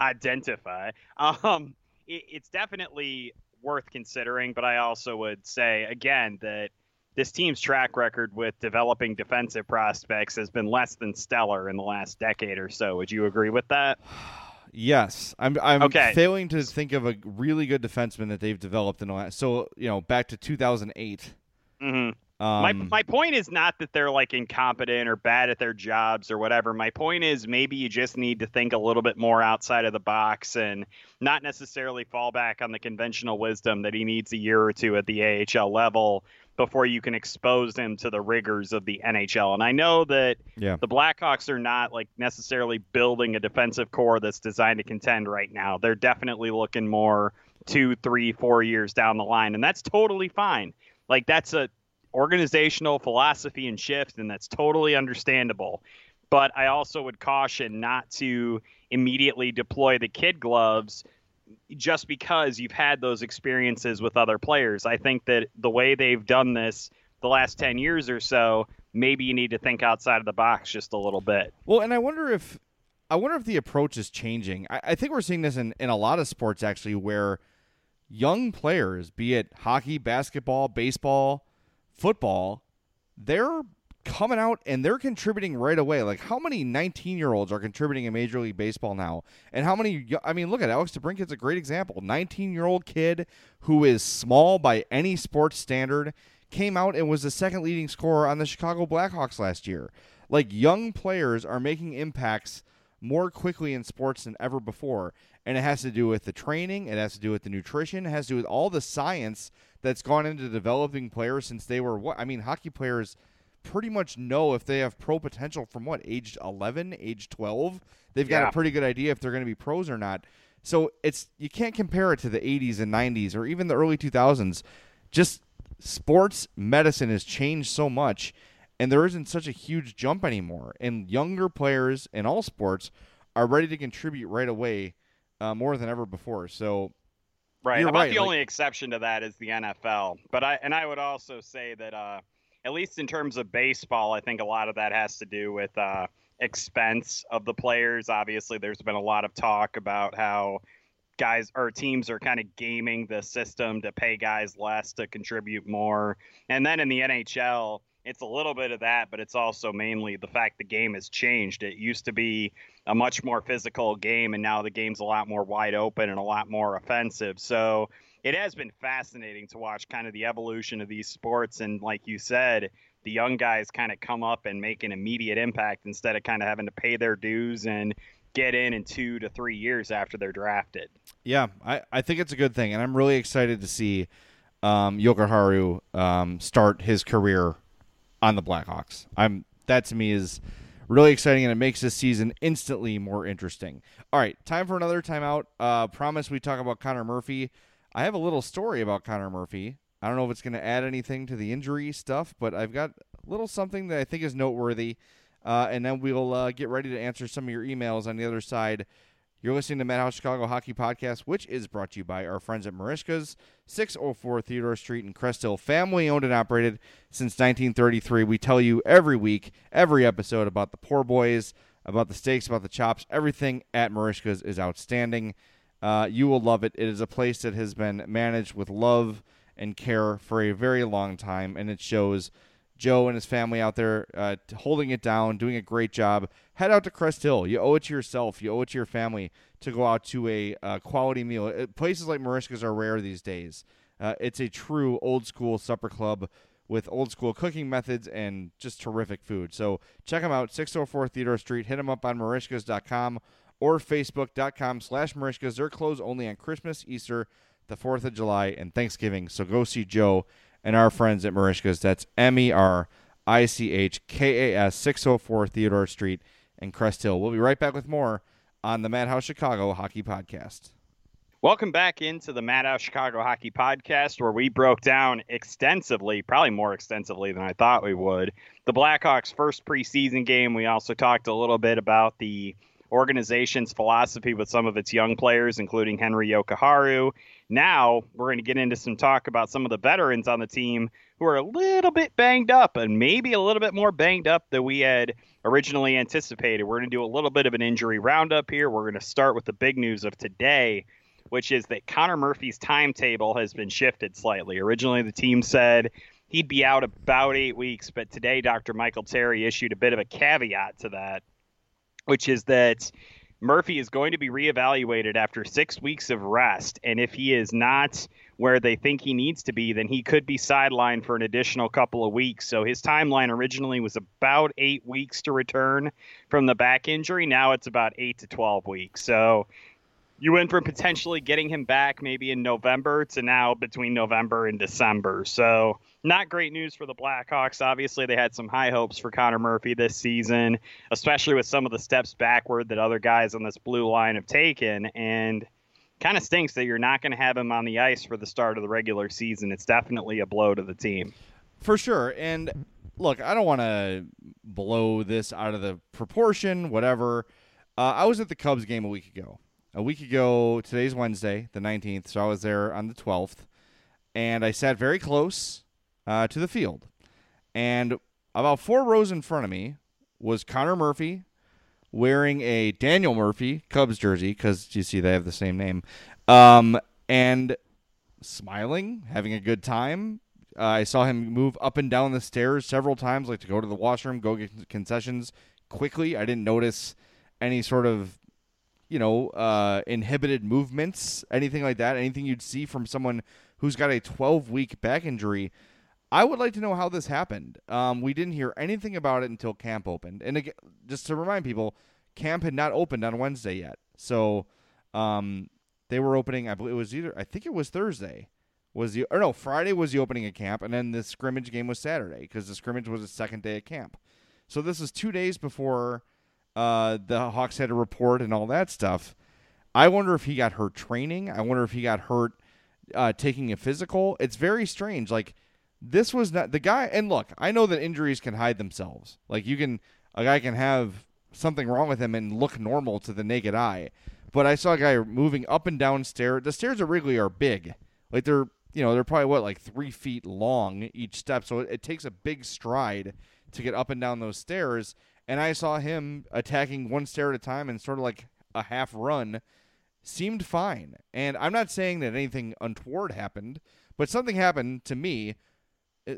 Speaker 7: identify, um, it, it's definitely worth considering. But I also would say again that this team's track record with developing defensive prospects has been less than stellar in the last decade or so. Would you agree with that?
Speaker 4: Yes, I'm. I'm
Speaker 7: Okay.
Speaker 4: failing to think of a really good defenseman that they've developed in the last. So you know, back to 2008.
Speaker 7: hmm
Speaker 4: Um,
Speaker 7: my my point is not that they're like incompetent or bad at their jobs or whatever. My point is maybe you just need to think a little bit more outside of the box and not necessarily fall back on the conventional wisdom that he needs a year or two at the AHL level before you can expose him to the rigors of the NHL. And I know that
Speaker 4: yeah.
Speaker 7: the Blackhawks are not like necessarily building a defensive core that's designed to contend right now. They're definitely looking more two, three, four years down the line, and that's totally fine. Like that's a organizational philosophy and shift, and that's totally understandable. But I also would caution not to immediately deploy the kid gloves just because you've had those experiences with other players. I think that the way they've done this the last 10 years or so, maybe you need to think outside of the box just a little bit.
Speaker 4: Well, and I wonder if I wonder if the approach is changing. I, I think we're seeing this in, in a lot of sports actually, where young players, be it hockey, basketball, baseball, football, they're coming out and they're contributing right away. Like how many 19 year olds are contributing in Major League Baseball now? And how many, I mean, look at Alex DeBrincat's a great example. 19 year old kid who is small by any sports standard came out and was the second leading scorer on the Chicago Blackhawks last year. Like young players are making impacts more quickly in sports than ever before. And it has to do with the training, it has to do with the nutrition, it has to do with all the science that's gone into developing players since they were what I mean, hockey players pretty much know if they have pro potential from what, age 11, age 12. They've got
Speaker 7: Yeah.
Speaker 4: a pretty good idea if they're going to be pros or not. So it's you can't compare it to the 80s and 90s or even the early 2000s. Just sports medicine has changed so much and there isn't such a huge jump anymore. And younger players in all sports are ready to contribute right away uh, more than ever before. So
Speaker 7: Right. About
Speaker 4: right,
Speaker 7: the
Speaker 4: like-
Speaker 7: only exception to that is the NFL. But I and I would also say that uh, at least in terms of baseball, I think a lot of that has to do with uh, expense of the players. Obviously, there's been a lot of talk about how guys or teams are kind of gaming the system to pay guys less to contribute more. And then in the NHL, it's a little bit of that, but it's also mainly the fact the game has changed. It used to be a much more physical game, and now the game's a lot more wide open and a lot more offensive. So it has been fascinating to watch kind of the evolution of these sports. And like you said, the young guys kind of come up and make an immediate impact instead of kind of having to pay their dues and get in in two to three years after they're drafted.
Speaker 4: Yeah, I, I think it's a good thing, and I'm really excited to see um, Jokiharju um, start his career on the Blackhawks. I'm that to me is really exciting, and it makes this season instantly more interesting. All right, time for another timeout. Uh, promise we talk about Connor Murphy. I have a little story about Connor Murphy. I don't know if it's going to add anything to the injury stuff, but I've got a little something that I think is noteworthy. Uh, and then we'll uh, get ready to answer some of your emails on the other side. You're listening to Madhouse Chicago Hockey Podcast, which is brought to you by our friends at Merichka's, 604 Theodore Street in Crest Hill, family owned and operated since 1933. We tell you every week, every episode about the poor boys, about the steaks, about the chops. Everything at Merichka's is outstanding. Uh, you will love it. It is a place that has been managed with love and care for a very long time, and it shows. Joe and his family out there uh, holding it down, doing a great job. Head out to Crest Hill. You owe it to yourself. You owe it to your family to go out to a uh, quality meal. Uh, places like Merichka's are rare these days. Uh, it's a true old school supper club with old school cooking methods and just terrific food. So check them out, 604 Theodore Street. Hit them up on merichkas.com or facebook.com slash merichkas. They're closed only on Christmas, Easter, the 4th of July, and Thanksgiving. So go see Joe and our friends at Merichkas. That's M E R I C H K A S, 604 Theodore Street in Crest Hill. We'll be right back with more on the Madhouse Chicago Hockey Podcast.
Speaker 7: Welcome back into the Madhouse Chicago Hockey Podcast, where we broke down extensively, probably more extensively than I thought we would, the Blackhawks' first preseason game. We also talked a little bit about the organization's philosophy with some of its young players, including Henri Jokiharju. Now we're going to get into some talk about some of the veterans on the team who are a little bit banged up and maybe a little bit more banged up than we had originally anticipated. We're going to do a little bit of an injury roundup here. We're going to start with the big news of today, which is that Connor Murphy's timetable has been shifted slightly. Originally, the team said he'd be out about eight weeks, but today Dr. Michael Terry issued a bit of a caveat to that which is that Murphy is going to be reevaluated after six weeks of rest. And if he is not where they think he needs to be, then he could be sidelined for an additional couple of weeks. So his timeline originally was about eight weeks to return from the back injury. Now it's about eight to 12 weeks. So you went from potentially getting him back maybe in November to now between November and December. So not great news for the Blackhawks. Obviously, they had some high hopes for Connor Murphy this season, especially with some of the steps backward that other guys on this blue line have taken. And kind of stinks that you're not going to have him on the ice for the start of the regular season. It's definitely a blow to the team.
Speaker 4: For sure. And look, I don't want to blow this out of the proportion, whatever. Uh, I was at the Cubs game a week ago. A week ago, today's Wednesday, the 19th, so I was there on the 12th. And I sat very close uh, to the field. And about four rows in front of me was Connor Murphy wearing a Daniel Murphy Cubs jersey because you see they have the same name, um, and smiling, having a good time. Uh, I saw him move up and down the stairs several times, like to go to the washroom, go get concessions quickly. I didn't notice any sort of, you know, uh, inhibited movements, anything like that. Anything you'd see from someone who's got a 12 week back injury. I would like to know how this happened. Um, we didn't hear anything about it until camp opened. And again, just to remind people, camp had not opened on Wednesday yet. So um, they were opening. I believe it was either. I think it was Thursday. Was the or no Friday was the opening of camp, and then the scrimmage game was Saturday because the scrimmage was the second day of camp. So this is two days before uh, the Hawks had a report and all that stuff. I wonder if he got hurt training. I wonder if he got hurt uh, taking a physical. It's very strange. Like this was not the guy. And look, I know that injuries can hide themselves. Like you can, a guy can have something wrong with him and look normal to the naked eye. But I saw a guy moving up and down stairs. The stairs at Wrigley are big. Like they're, you know, they're probably what like three feet long each step. So it, it takes a big stride to get up and down those stairs. And I saw him attacking one stair at a time and sort of like a half run. Seemed fine. And I'm not saying that anything untoward happened, but something happened to me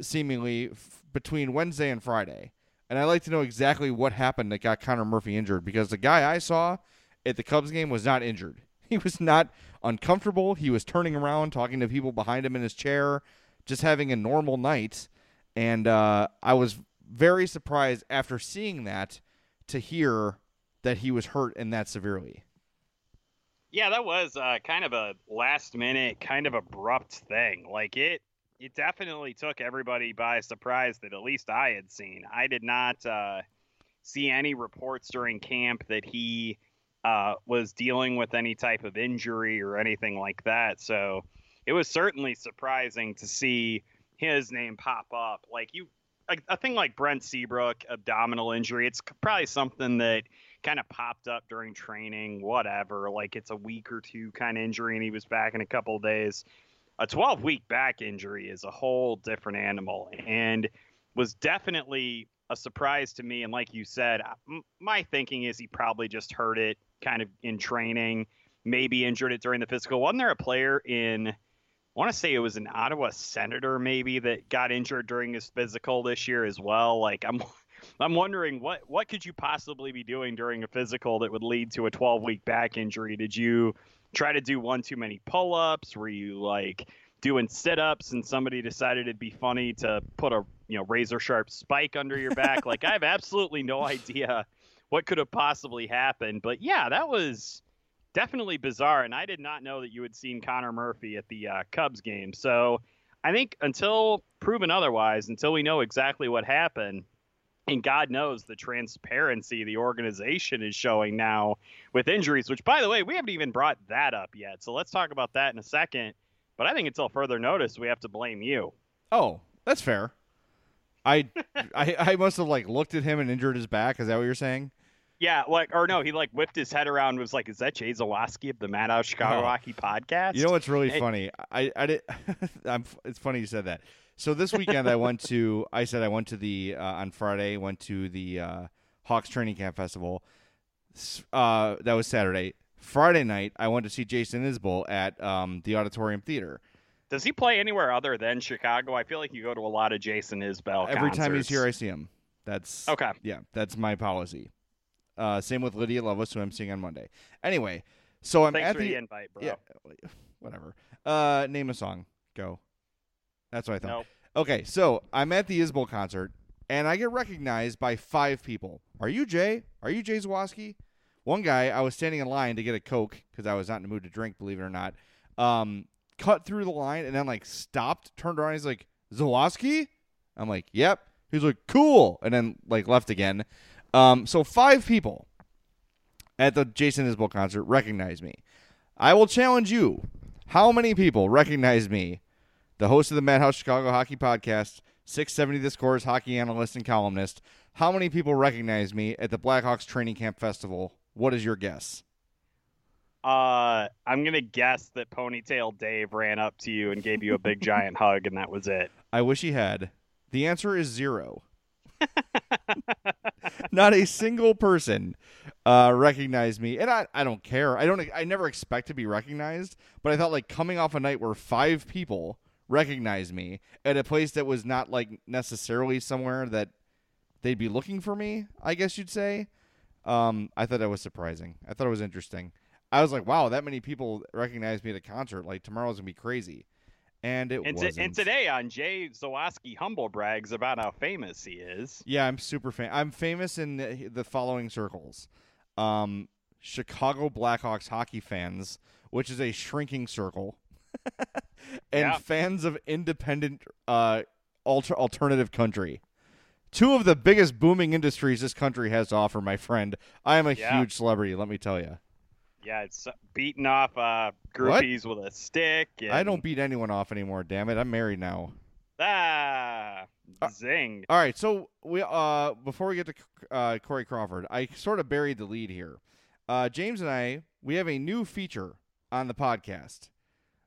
Speaker 4: seemingly f- between Wednesday and Friday. And I'd like to know exactly what happened that got Connor Murphy injured because the guy I saw at the Cubs game was not injured. He was not uncomfortable. He was turning around, talking to people behind him in his chair, just having a normal night. And uh, I was very surprised after seeing that to hear that he was hurt and that severely.
Speaker 7: Yeah, that was uh, kind of a last minute, kind of abrupt thing. Like it, it definitely took everybody by surprise that at least I had seen. I did not uh, see any reports during camp that he uh, was dealing with any type of injury or anything like that. So it was certainly surprising to see his name pop up. Like you, a, thing like Brent Seabrook abdominal injury, it's probably something that kind of popped up during training, whatever. Like it's a week or two kind of injury, and he was back in a couple days. A 12 week back injury is a whole different animal, and was definitely a surprise to me. And like you said, my thinking is he probably just hurt it kind of in training, maybe injured it during the physical. Wasn't there a player in, I want to say it was an Ottawa Senator maybe that got injured during his physical this year as well? Like I'm. I'm wondering what what could you possibly be doing during a physical that would lead to a 12 week back injury? Did you try to do one too many pull ups? Were you like doing sit ups and somebody decided it'd be funny to put a you know razor sharp spike under your back? like I have absolutely no idea what could have possibly happened. But yeah, that was definitely bizarre, and I did not know that you had seen Connor Murphy at the uh, Cubs game. So I think until proven otherwise, until we know exactly what happened, and God knows the transparency the organization is showing now with injuries, which, by the way, we haven't even brought that up yet. So let's talk about that in a second. But I think until further notice, we have to blame you.
Speaker 4: Oh, that's fair. I, I, I must have like looked at him and injured his back. Is that what you're saying?
Speaker 7: Yeah, like or no, he like whipped his head around. was like, "Is that Jay Zawaski of the Madhouse Chicago oh. Hockey Podcast?"
Speaker 4: You know what's really funny? I I did. I'm, it's funny you said that. So this weekend I went to. I said I went to the uh, on Friday. Went to the uh, Hawks Training Camp Festival. Uh, that was Saturday. Friday night I went to see Jason Isbell at um, the Auditorium Theater.
Speaker 7: Does he play anywhere other than Chicago? I feel like you go to a lot of Jason Isbell.
Speaker 4: Every
Speaker 7: concerts.
Speaker 4: time he's here, I see him. That's
Speaker 7: okay.
Speaker 4: Yeah, that's my policy. Uh, same with Lydia Loveless, who I'm seeing on Monday. Anyway, so I'm
Speaker 7: Thanks
Speaker 4: at
Speaker 7: the, the, invite, bro.
Speaker 4: Yeah, whatever. Uh, name a song. Go. That's what I thought.
Speaker 7: Nope.
Speaker 4: Okay, so I'm at the Isbell concert, and I get recognized by five people. Are you Jay? Are you Jay Zawaski? One guy, I was standing in line to get a Coke because I was not in the mood to drink, believe it or not. Um, cut through the line and then like stopped, turned around. He's like, Zawaski? I'm like, yep. He's like, cool, and then like left again. Um, so five people at the Jason Isbell concert recognize me. I will challenge you. How many people recognize me, the host of the Madhouse Chicago Hockey Podcast, 670 The Scores hockey analyst and columnist? How many people recognize me at the Blackhawks Training Camp Festival? What is your guess?
Speaker 7: Uh, I'm gonna guess that Ponytail Dave ran up to you and gave you a big giant hug, and that was it.
Speaker 4: I wish he had. The answer is zero. Not a single person uh, recognized me, and I, I don't care. I don't. I never expect to be recognized, but I thought like coming off a night where five people recognized me at a place that was not like necessarily somewhere that they'd be looking for me. I guess you'd say. Um, I thought that was surprising. I thought it was interesting. I was like, wow, that many people recognized me at a concert. Like tomorrow's gonna be crazy and it
Speaker 7: and,
Speaker 4: wasn't.
Speaker 7: and today on Jay Zawaski humble brags about how famous he is.
Speaker 4: Yeah, I'm super famous. I'm famous in the, the following circles: um, Chicago Blackhawks hockey fans, which is a shrinking circle, and yeah. fans of independent uh, alter- alternative country. Two of the biggest booming industries this country has to offer, my friend. I am a yeah. huge celebrity, let me tell you.
Speaker 7: Yeah, it's beating off uh, groupies what? with a stick. And...
Speaker 4: I don't beat anyone off anymore. Damn it, I'm married now.
Speaker 7: Ah, uh, zing.
Speaker 4: Uh, all right, so we uh before we get to uh, Corey Crawford, I sort of buried the lead here. Uh, James and I, we have a new feature on the podcast.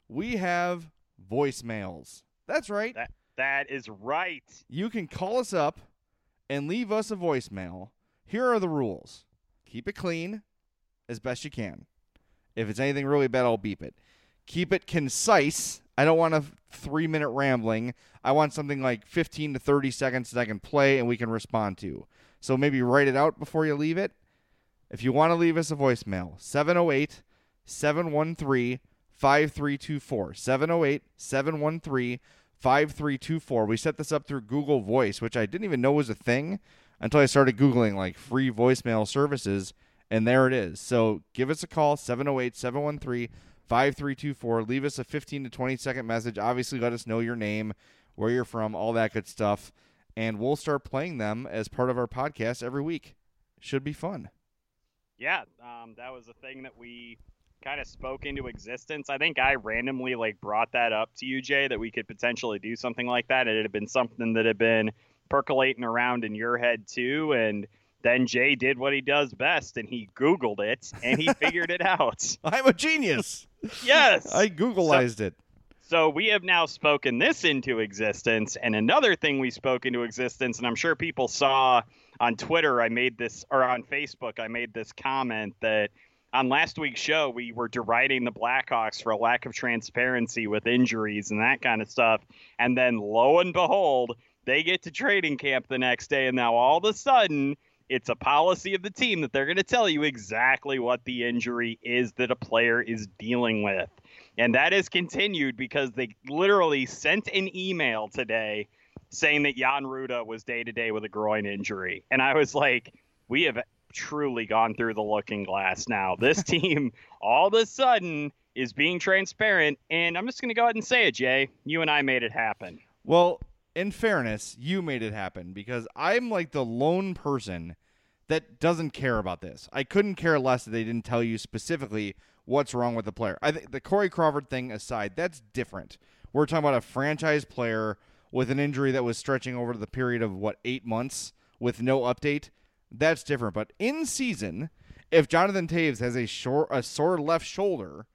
Speaker 4: We have voicemails. That's right.
Speaker 7: That that is right.
Speaker 4: You can call us up and leave us a voicemail. Here are the rules. Keep it clean as best you can. If it's anything really bad, I'll beep it. Keep it concise. I don't want a three minute rambling. I want something like 15 to 30 seconds that I can play and we can respond to. So maybe write it out before you leave it. If you want to leave us a voicemail, 708 713 5324. 708 713 5324. We set this up through Google Voice, which I didn't even know was a thing until I started Googling like free voicemail services and there it is. So give us a call, 708 713 5324. Leave us a 15 to 20 second message. Obviously, let us know your name, where you're from, all that good stuff. And we'll start playing them as part of our podcast every week. Should be fun.
Speaker 7: Yeah, um, that was a thing that we kind of spoke into existence. I think I randomly like brought that up to you, Jay, that we could potentially do something like that. It had been something that had been percolating around in your head too, and then Jay did what he does best and he Googled it and he figured it out.
Speaker 4: I'm a genius.
Speaker 7: Yes.
Speaker 4: I Googleized it.
Speaker 7: So we have now spoken this into existence. And another thing we spoke into existence, and I'm sure people saw on Twitter, I made this, or on Facebook, I made this comment that on last week's show, we were deriding the Blackhawks for a lack of transparency with injuries and that kind of stuff. And then lo and behold, they get to trading camp the next day. And now all of a sudden, it's a policy of the team that they're going to tell you exactly what the injury is that a player is dealing with. And that has continued because they literally sent an email today saying that Jan Rutta was day to day with a groin injury. And I was like, we have truly gone through the looking glass now. This team, all of a sudden, is being transparent. And I'm just going to go ahead and say it, Jay. You and I made it happen.
Speaker 4: Well, in fairness, you made it happen because I'm like the lone person that doesn't care about this. I couldn't care less that they didn't tell you specifically what's wrong with the player. I think the Corey Crawford thing aside, that's different. We're talking about a franchise player with an injury that was stretching over the period of what eight months with no update. That's different. But in season, if Jonathan Toews has a short, a sore left shoulder,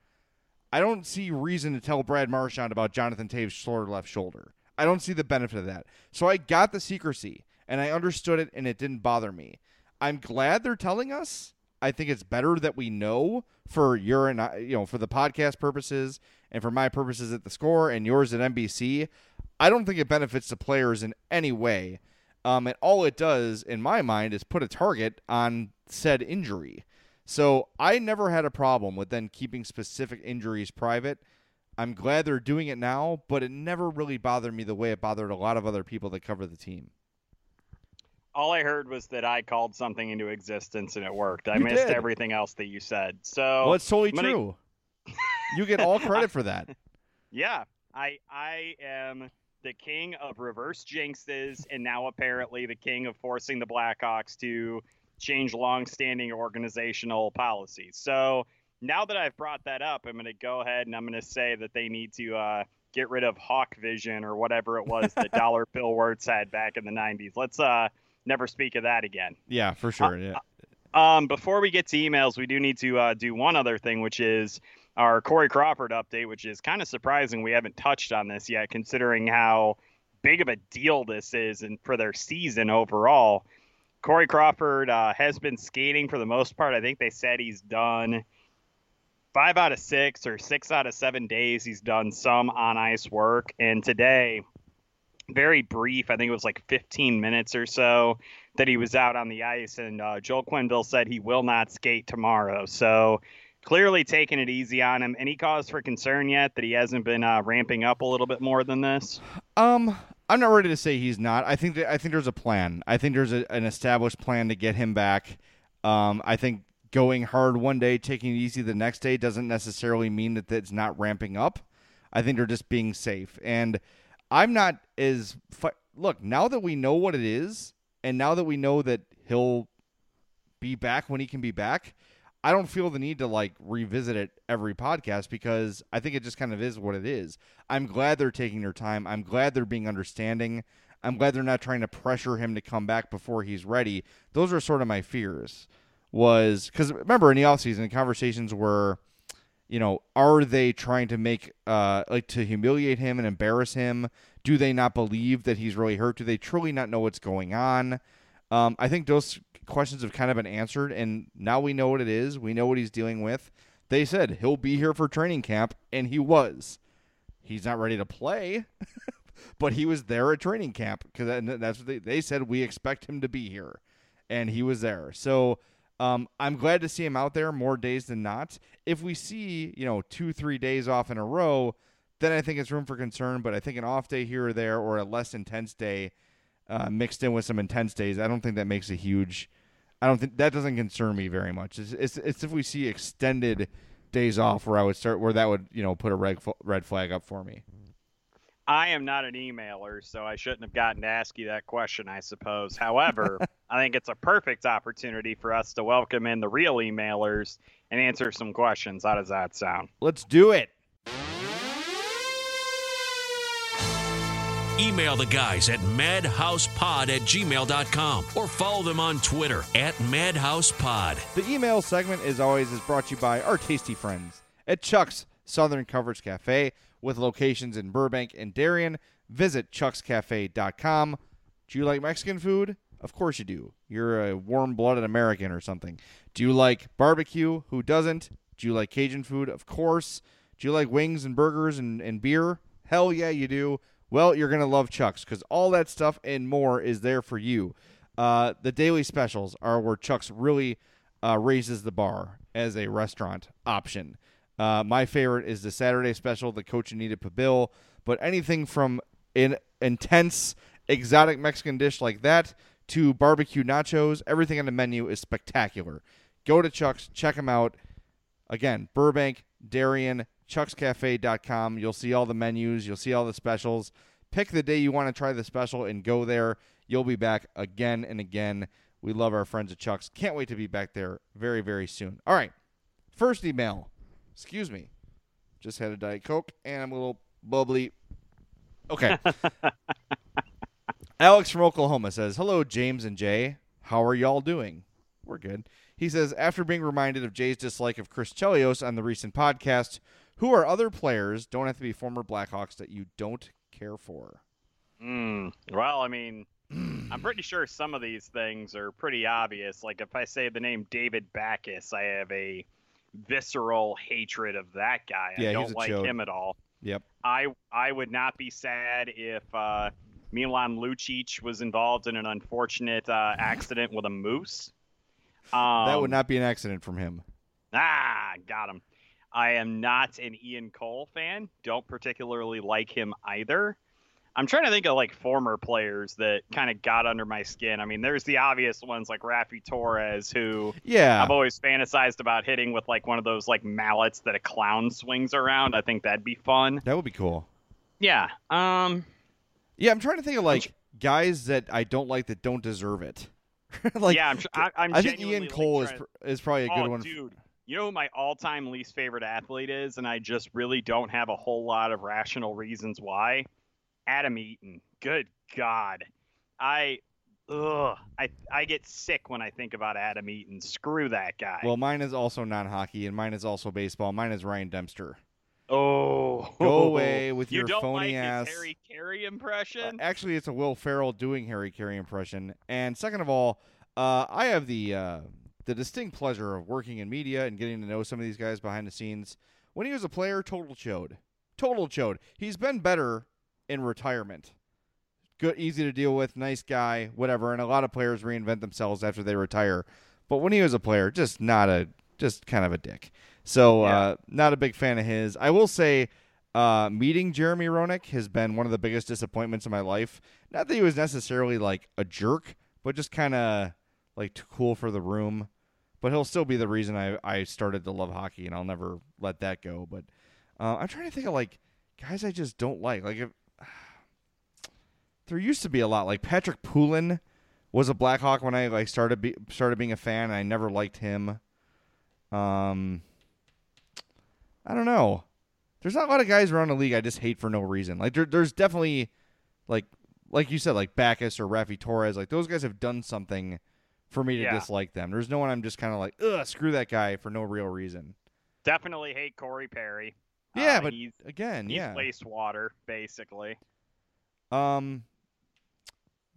Speaker 4: I don't see reason to tell Brad Marchand about Jonathan Toews' sore left shoulder. I don't see the benefit of that. So I got the secrecy and I understood it and it didn't bother me. I'm glad they're telling us. I think it's better that we know for your and I, you know for the podcast purposes and for my purposes at the score and yours at NBC. I don't think it benefits the players in any way. Um, and all it does, in my mind, is put a target on said injury. So I never had a problem with then keeping specific injuries private. I'm glad they're doing it now, but it never really bothered me the way it bothered a lot of other people that cover the team.
Speaker 7: All I heard was that I called something into existence and it worked. I
Speaker 4: You
Speaker 7: missed
Speaker 4: did.
Speaker 7: everything else that you said. So
Speaker 4: well, it's totally
Speaker 7: gonna-
Speaker 4: true. you get all credit for that.
Speaker 7: Yeah, I I am the king of reverse jinxes, and now apparently the king of forcing the Blackhawks to change long-standing organizational policies. So now that I've brought that up, I'm going to go ahead and I'm going to say that they need to uh, get rid of Hawk Vision or whatever it was that Dollar Bill Wirtz had back in the '90s. Let's uh never speak of that again.
Speaker 4: Yeah, for sure. Yeah.
Speaker 7: Um, before we get to emails, we do need to uh, do one other thing, which is our Corey Crawford update, which is kind of surprising. We haven't touched on this yet, considering how big of a deal this is and for their season overall. Corey Crawford uh, has been skating for the most part. I think they said he's done five out of six or six out of seven days. He's done some on ice work, and today, very brief. I think it was like 15 minutes or so that he was out on the ice, and uh, Joel Quenneville said he will not skate tomorrow. So clearly taking it easy on him. Any cause for concern yet that he hasn't been uh, ramping up a little bit more than this?
Speaker 4: Um, I'm not ready to say he's not. I think that I think there's a plan. I think there's a, an established plan to get him back. Um, I think going hard one day, taking it easy the next day doesn't necessarily mean that it's not ramping up. I think they're just being safe. And I'm not as look now that we know what it is, and now that we know that he'll be back when he can be back. I don't feel the need to like revisit it every podcast because I think it just kind of is what it is. I'm glad they're taking their time. I'm glad they're being understanding. I'm glad they're not trying to pressure him to come back before he's ready. Those are sort of my fears. Was because remember in the offseason, the conversations were, you know, are they trying to make uh like to humiliate him and embarrass him? Do they not believe that he's really hurt? Do they truly not know what's going on? Um, I think those questions have kind of been answered, and now we know what it is. We know what he's dealing with. They said he'll be here for training camp, and he was. He's not ready to play, but he was there at training camp because that's what they, they said. We expect him to be here, and he was there. So um, I'm glad to see him out there more days than not. If we see you know two three days off in a row, then I think it's room for concern. But I think an off day here or there, or a less intense day uh, mixed in with some intense days, I don't think that makes a huge. I don't think that doesn't concern me very much. It's, it's, it's if we see extended days off where I would start where that would you know put a red red flag up for me.
Speaker 7: I am not an emailer, so I shouldn't have gotten to ask you that question, I suppose. However, I think it's a perfect opportunity for us to welcome in the real emailers and answer some questions. How does that sound?
Speaker 4: Let's do it.
Speaker 5: Email the guys at madhousepod at gmail.com or follow them on Twitter at madhousepod.
Speaker 4: The email segment, as always, is brought to you by our tasty friends at Chuck's Southern Comforts Cafe with locations in Burbank and Darien. Visit chuckscafe.com. Do you like Mexican food? Of course you do. You're a warm blooded American or something. Do you like barbecue? Who doesn't? Do you like Cajun food? Of course. Do you like wings and burgers and, and beer? Hell yeah, you do. Well, you're going to love Chuck's because all that stuff and more is there for you. Uh, the daily specials are where Chuck's really uh, raises the bar as a restaurant option. Uh, my favorite is the Saturday special, the Cochinita Pibil. But anything from an intense exotic Mexican dish like that to barbecue nachos, everything on the menu is spectacular. Go to Chuck's, check them out. Again, Burbank, Darien, chuckscafe.com. You'll see all the menus, you'll see all the specials. Pick the day you want to try the special and go there. You'll be back again and again. We love our friends at Chuck's. Can't wait to be back there very, very soon. All right. First email. Excuse me. Just had a Diet Coke and I'm a little bubbly. Okay. Alex from Oklahoma says, Hello, James and Jay. How are y'all doing? We're good. He says, After being reminded of Jay's dislike of Chris Chelios on the recent podcast, who are other players, don't have to be former Blackhawks, that you don't care for?
Speaker 7: Mm, well, I mean, I'm pretty sure some of these things are pretty obvious. Like if I say the name David Backes, I have a visceral hatred of that guy.
Speaker 4: Yeah,
Speaker 7: I don't like
Speaker 4: chode.
Speaker 7: him at all.
Speaker 4: Yep.
Speaker 7: I I would not be sad if uh, Milan Lucic was involved in an unfortunate uh, accident with a moose. Um,
Speaker 4: that would not be an accident from him.
Speaker 7: Ah, got him. I am not an Ian Cole fan. Don't particularly like him either. I'm trying to think of like former players that kind of got under my skin. I mean, there's the obvious ones like Raffi Torres, who
Speaker 4: Yeah.
Speaker 7: I've always fantasized about hitting with like one of those like mallets that a clown swings around. I think that'd be fun.
Speaker 4: That would be cool.
Speaker 7: Yeah. Um.
Speaker 4: Yeah, I'm trying to think of like guys that I don't like that don't deserve it. like
Speaker 7: yeah. I'm. tr- I, I'm
Speaker 4: I think Ian
Speaker 7: like,
Speaker 4: Cole is pr- is probably a good
Speaker 7: oh,
Speaker 4: one.
Speaker 7: dude. You know who my all-time least favorite athlete is, and I just really don't have a whole lot of rational reasons why. Adam Eaton. Good God, I, ugh, I I get sick when I think about Adam Eaton. Screw that guy.
Speaker 4: Well, mine is also non-hockey, and mine is also baseball. Mine is Ryan Dempster.
Speaker 7: oh,
Speaker 4: Go away with
Speaker 7: you
Speaker 4: your phony
Speaker 7: like
Speaker 4: ass.
Speaker 7: Harry Caray impression?
Speaker 4: Actually, it's a Will Ferrell doing Harry Caray impression. And second of all, uh, I have the uh, the distinct pleasure of working in media and getting to know some of these guys behind the scenes. When he was a player, total chode, total chode. He's been better in retirement. Good, easy to deal with, nice guy, whatever. And a lot of players reinvent themselves after they retire. But when he was a player, just not a, just kind of a dick. So uh, not a big fan of his. I will say, uh, meeting Jeremy Roenick has been one of the biggest disappointments in my life. Not that he was necessarily like a jerk, but just kind of like too cool for the room. But he'll still be the reason I, I started to love hockey, and I'll never let that go. But uh, I'm trying to think of like guys I just don't like. Like if there used to be a lot. Like Patrick Poulin was a Blackhawk when I like started be, started being a fan. And I never liked him. Um, I don't know. There's not a lot of guys around the league I just hate for no reason. Like there, there's definitely like like you said, like Backes or Raffi Torres. Like those guys have done something for me to
Speaker 7: Yeah.
Speaker 4: dislike them. There's no one I'm just kind of like, ugh, screw that guy for no real reason.
Speaker 7: Definitely hate Corey Perry.
Speaker 4: Yeah,
Speaker 7: Uh,
Speaker 4: but
Speaker 7: he's,
Speaker 4: again,
Speaker 7: he's
Speaker 4: yeah,
Speaker 7: wastewater basically.
Speaker 4: um,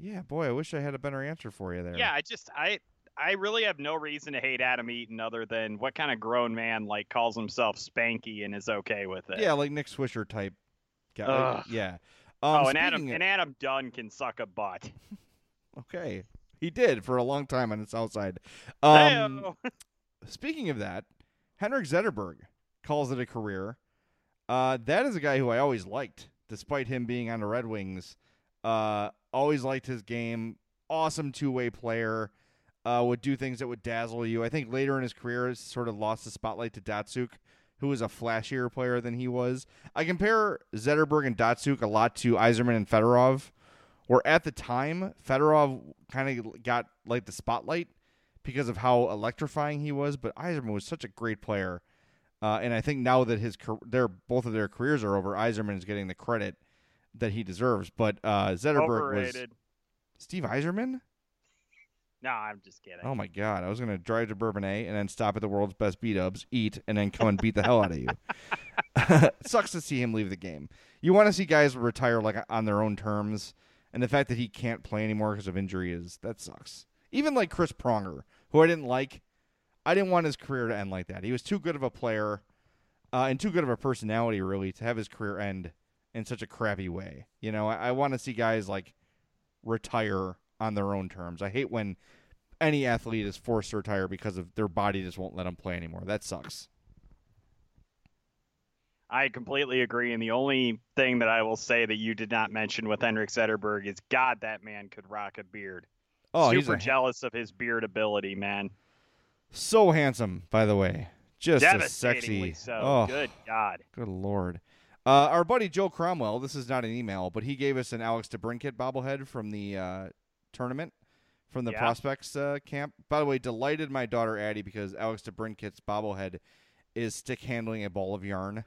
Speaker 4: yeah, boy, I wish I had a better answer for you there.
Speaker 7: Yeah, I just I I really have no reason to hate Adam Eaton other than what kind of grown man like calls himself Spanky and is okay with it.
Speaker 4: yeah, like Nick Swisher type guy.
Speaker 7: Ugh.
Speaker 4: yeah. Um,
Speaker 7: oh, and Adam
Speaker 4: of-
Speaker 7: and Adam Dunn can suck a butt.
Speaker 4: Okay. He did for a long time on the south side. Um, speaking of that, Henrik Zetterberg calls it a career. Uh, that is a guy who I always liked, despite him being on the Red Wings. Uh, always liked his game. Awesome two way player. Uh, would do things that would dazzle you. I think later in his career, he sort of lost the spotlight to Datsyuk, who was a flashier player than he was. I compare Zetterberg and Datsyuk a lot to Yzerman and Fedorov, where at the time Fedorov kind of got like the spotlight because of how electrifying he was, but Yzerman was such a great player. Uh, and I think now that his their both of their careers are over, Yzerman is getting the credit that he deserves. But uh, Zetterberg was Steve Yzerman.
Speaker 7: No, I'm just kidding.
Speaker 4: Oh my god, I was gonna drive to Bourbonnais and then stop at the world's best beat ups, eat, and then come and beat the hell out of you. sucks to see him leave the game. You want to see guys retire like on their own terms, and the fact that he can't play anymore because of injury is that sucks. Even like Chris Pronger, who I didn't like, I didn't want his career to end like that. He was too good of a player, uh, and too good of a personality, really, to have his career end in such a crappy way. You know, I, I want to see guys like retire on their own terms. I hate when any athlete is forced to retire because of their body just won't let them play anymore. That sucks.
Speaker 7: I completely agree. And the only thing that I will say that you did not mention with Henrik Zetterberg is God, that man could rock a beard.
Speaker 4: Oh, he's
Speaker 7: Super
Speaker 4: a,
Speaker 7: jealous of his beard ability, man.
Speaker 4: so handsome, by the way. Just a sexy.
Speaker 7: so.
Speaker 4: Oh,
Speaker 7: Good God.
Speaker 4: Good lord. Uh, our buddy Joe Cromwell, this is not an email, but he gave us an Alex DeBrincat bobblehead from the uh, tournament, from the
Speaker 7: Yeah.
Speaker 4: prospects uh, camp. By the way, delighted my daughter Addie because Alex DeBrincat's bobblehead is stick handling a ball of yarn.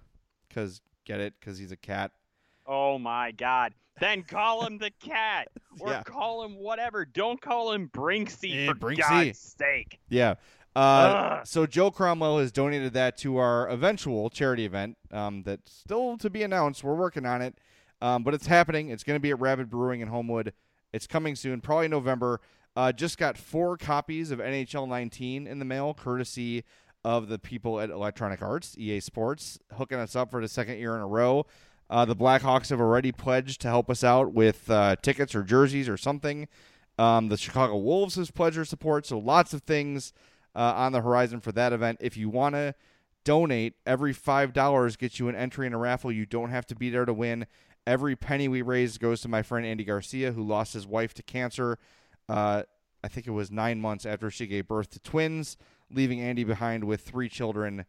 Speaker 4: Because, get it? Because he's a cat.
Speaker 7: Oh my God. Then call him the cat, or
Speaker 4: Yeah.
Speaker 7: call him whatever. Don't call him Brinksy
Speaker 4: Eh,
Speaker 7: for
Speaker 4: Brinksy.
Speaker 7: God's sake.
Speaker 4: Yeah. Uh, so Joe Cromwell has donated that to our eventual charity event um, that's still to be announced. We're working on it, um, but it's happening. It's going to be at Rabbit Brewing in Homewood. It's coming soon, probably November. Uh, just got four copies of NHL 19 in the mail, courtesy of the people at Electronic Arts, EA Sports, hooking us up for the second year in a row. Uh, the Blackhawks have already pledged to help us out with uh, tickets or jerseys or something. Um, the Chicago Wolves has pledged their support, so lots of things uh, on the horizon for that event. If you want to donate, every five dollars gets you an entry in a raffle. You don't have to be there to win. Every penny we raise goes to my friend Andy Garcia, who lost his wife to cancer. Uh, I think it was nine months after she gave birth to twins, leaving Andy behind with three children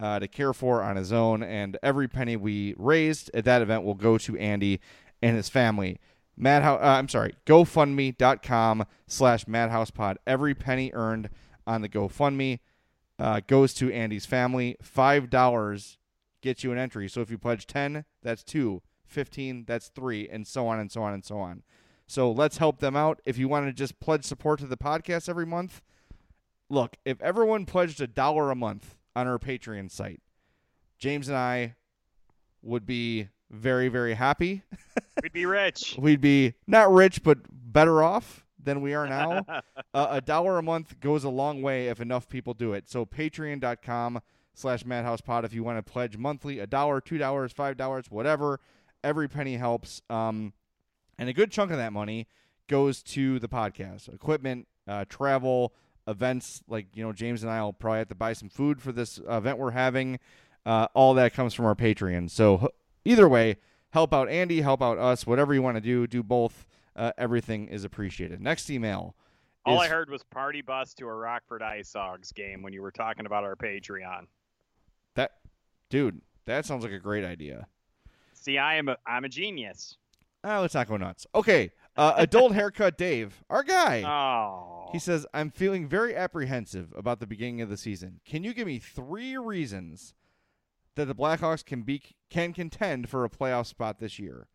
Speaker 4: uh, to care for on his own. And every penny we raised at that event will go to Andy and his family. Madhouse, uh, I'm sorry, GoFundMe.com slash MadhousePod. Every penny earned on the GoFundMe uh, goes to Andy's family. Five dollars gets you an entry. So if you pledge ten, that's two. Fifteen, that's three, and so on and so on and so on. So let's help them out. If you want to just pledge support to the podcast every month, look, if everyone pledged a dollar a month on our Patreon site, James and I would be very, very happy.
Speaker 7: We'd be rich.
Speaker 4: We'd be not rich, but better off than we are now. uh, a dollar a month goes a long way if enough people do it. So patreon.com slash madhousepod if you want to pledge monthly, a dollar, two dollars, five dollars, whatever. Every penny helps. Um, and a good chunk of that money goes to the podcast, equipment, uh, travel, events. Like, you know, James and I will probably have to buy some food for this event we're having. Uh, all that comes from our Patreon. So either way, help out Andy, help out us, whatever you want to do, do both. Uh, everything is appreciated. Next email.
Speaker 7: All I heard was party bus to a Rockford Ice Hogs game when you were talking about our Patreon.
Speaker 4: That, dude, that sounds like a great idea.
Speaker 7: See, I am a, I'm a genius.
Speaker 4: Oh, let's not go nuts. Okay, uh, adult haircut Dave, our guy.
Speaker 7: Oh.
Speaker 4: He says, I'm feeling very apprehensive about the beginning of the season. Can you give me three reasons that the Blackhawks can be can contend for a playoff spot this year?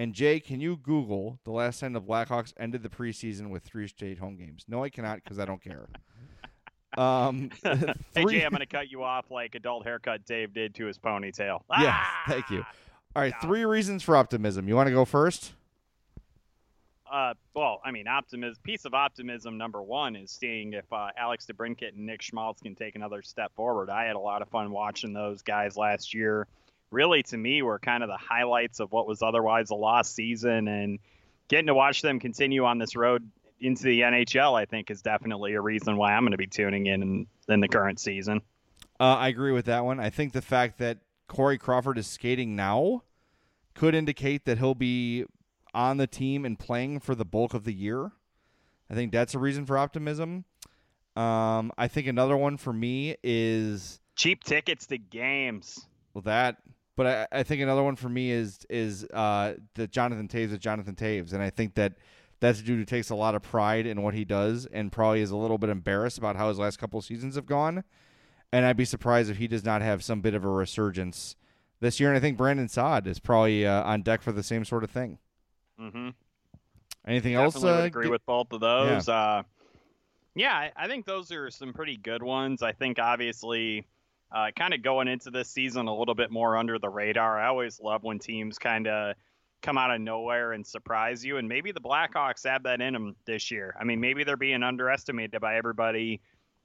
Speaker 4: And Jay, can you Google the last time the Blackhawks ended the preseason with three straight home games? No, I cannot because I don't care. Um,
Speaker 7: Hey Jay, I'm gonna cut you off like adult haircut Dave did to his ponytail.
Speaker 4: Yes,
Speaker 7: Ah!
Speaker 4: thank you. All right, three reasons for optimism. You want to go first?
Speaker 7: Uh, well, I mean, optimism. Piece of optimism number one is seeing if uh, Alex DeBrincat and Nick Schmaltz can take another step forward. I had a lot of fun watching those guys last year. Really, to me, were kind of the highlights of what was otherwise a lost season, and getting to watch them continue on this road into the NHL, I think, is definitely a reason why I'm going to be tuning in in, in the current season.
Speaker 4: Uh, I agree with that one. I think the fact that Corey Crawford is skating now could indicate that he'll be on the team and playing for the bulk of the year. I think that's a reason for optimism. Um, I think another one for me is
Speaker 7: Cheap tickets to games.
Speaker 4: well that, but I, I think another one for me is is uh, that Jonathan Toews is Jonathan Toews, and I think that that's a dude who takes a lot of pride in what he does, and probably is a little bit embarrassed about how his last couple seasons have gone. And I'd be surprised if he does not have some bit of a resurgence this year, and I think Brandon Saad is probably uh, on deck for the same sort of thing.
Speaker 7: Mm-hmm.
Speaker 4: Anything
Speaker 7: Definitely
Speaker 4: else?
Speaker 7: would
Speaker 4: Uh,
Speaker 7: agree
Speaker 4: get-
Speaker 7: with both of those. Uh, yeah, I, I think those are some pretty good ones. I think obviously, uh, kind of going into this season a little bit more under the radar. I always love when teams kind of come out of nowhere and surprise you, and maybe the Blackhawks have that in them this year. I mean, maybe they're being underestimated by everybody,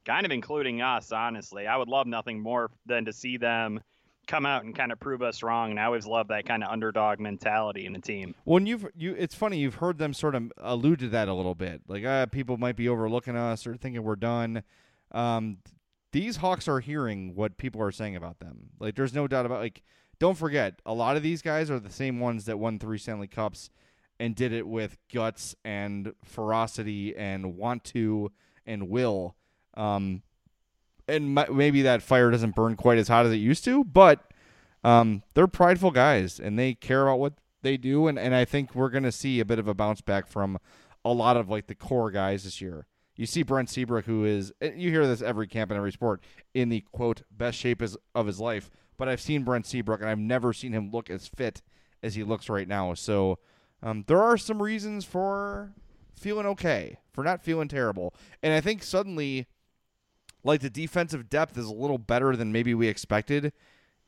Speaker 7: kind of including us. Honestly, I would love nothing more than to see them come out and kind of prove us wrong. And I always love that kind of underdog mentality in a team.
Speaker 4: When you've you, it's funny you've heard them sort of allude to that a little bit. Like uh, people might be overlooking us or thinking we're done. Um, these Hawks are hearing what people are saying about them. Like there's no doubt about. Like don't forget, a lot of these guys are the same ones that won three Stanley Cups and did it with guts and ferocity and want to and will. Um, and mi- maybe that fire doesn't burn quite as hot as it used to, but um, they're prideful guys and they care about what they do. And, and I think we're going to see a bit of a bounce back from a lot of like the core guys this year. You see Brent Seabrook, who is, you hear this every camp and every sport, in the quote, best shape is, of his life. But I've seen Brent Seabrook and I've never seen him look as fit as he looks right now. So um, there are some reasons for feeling okay, for not feeling terrible. And I think suddenly like the defensive depth is a little better than maybe we expected.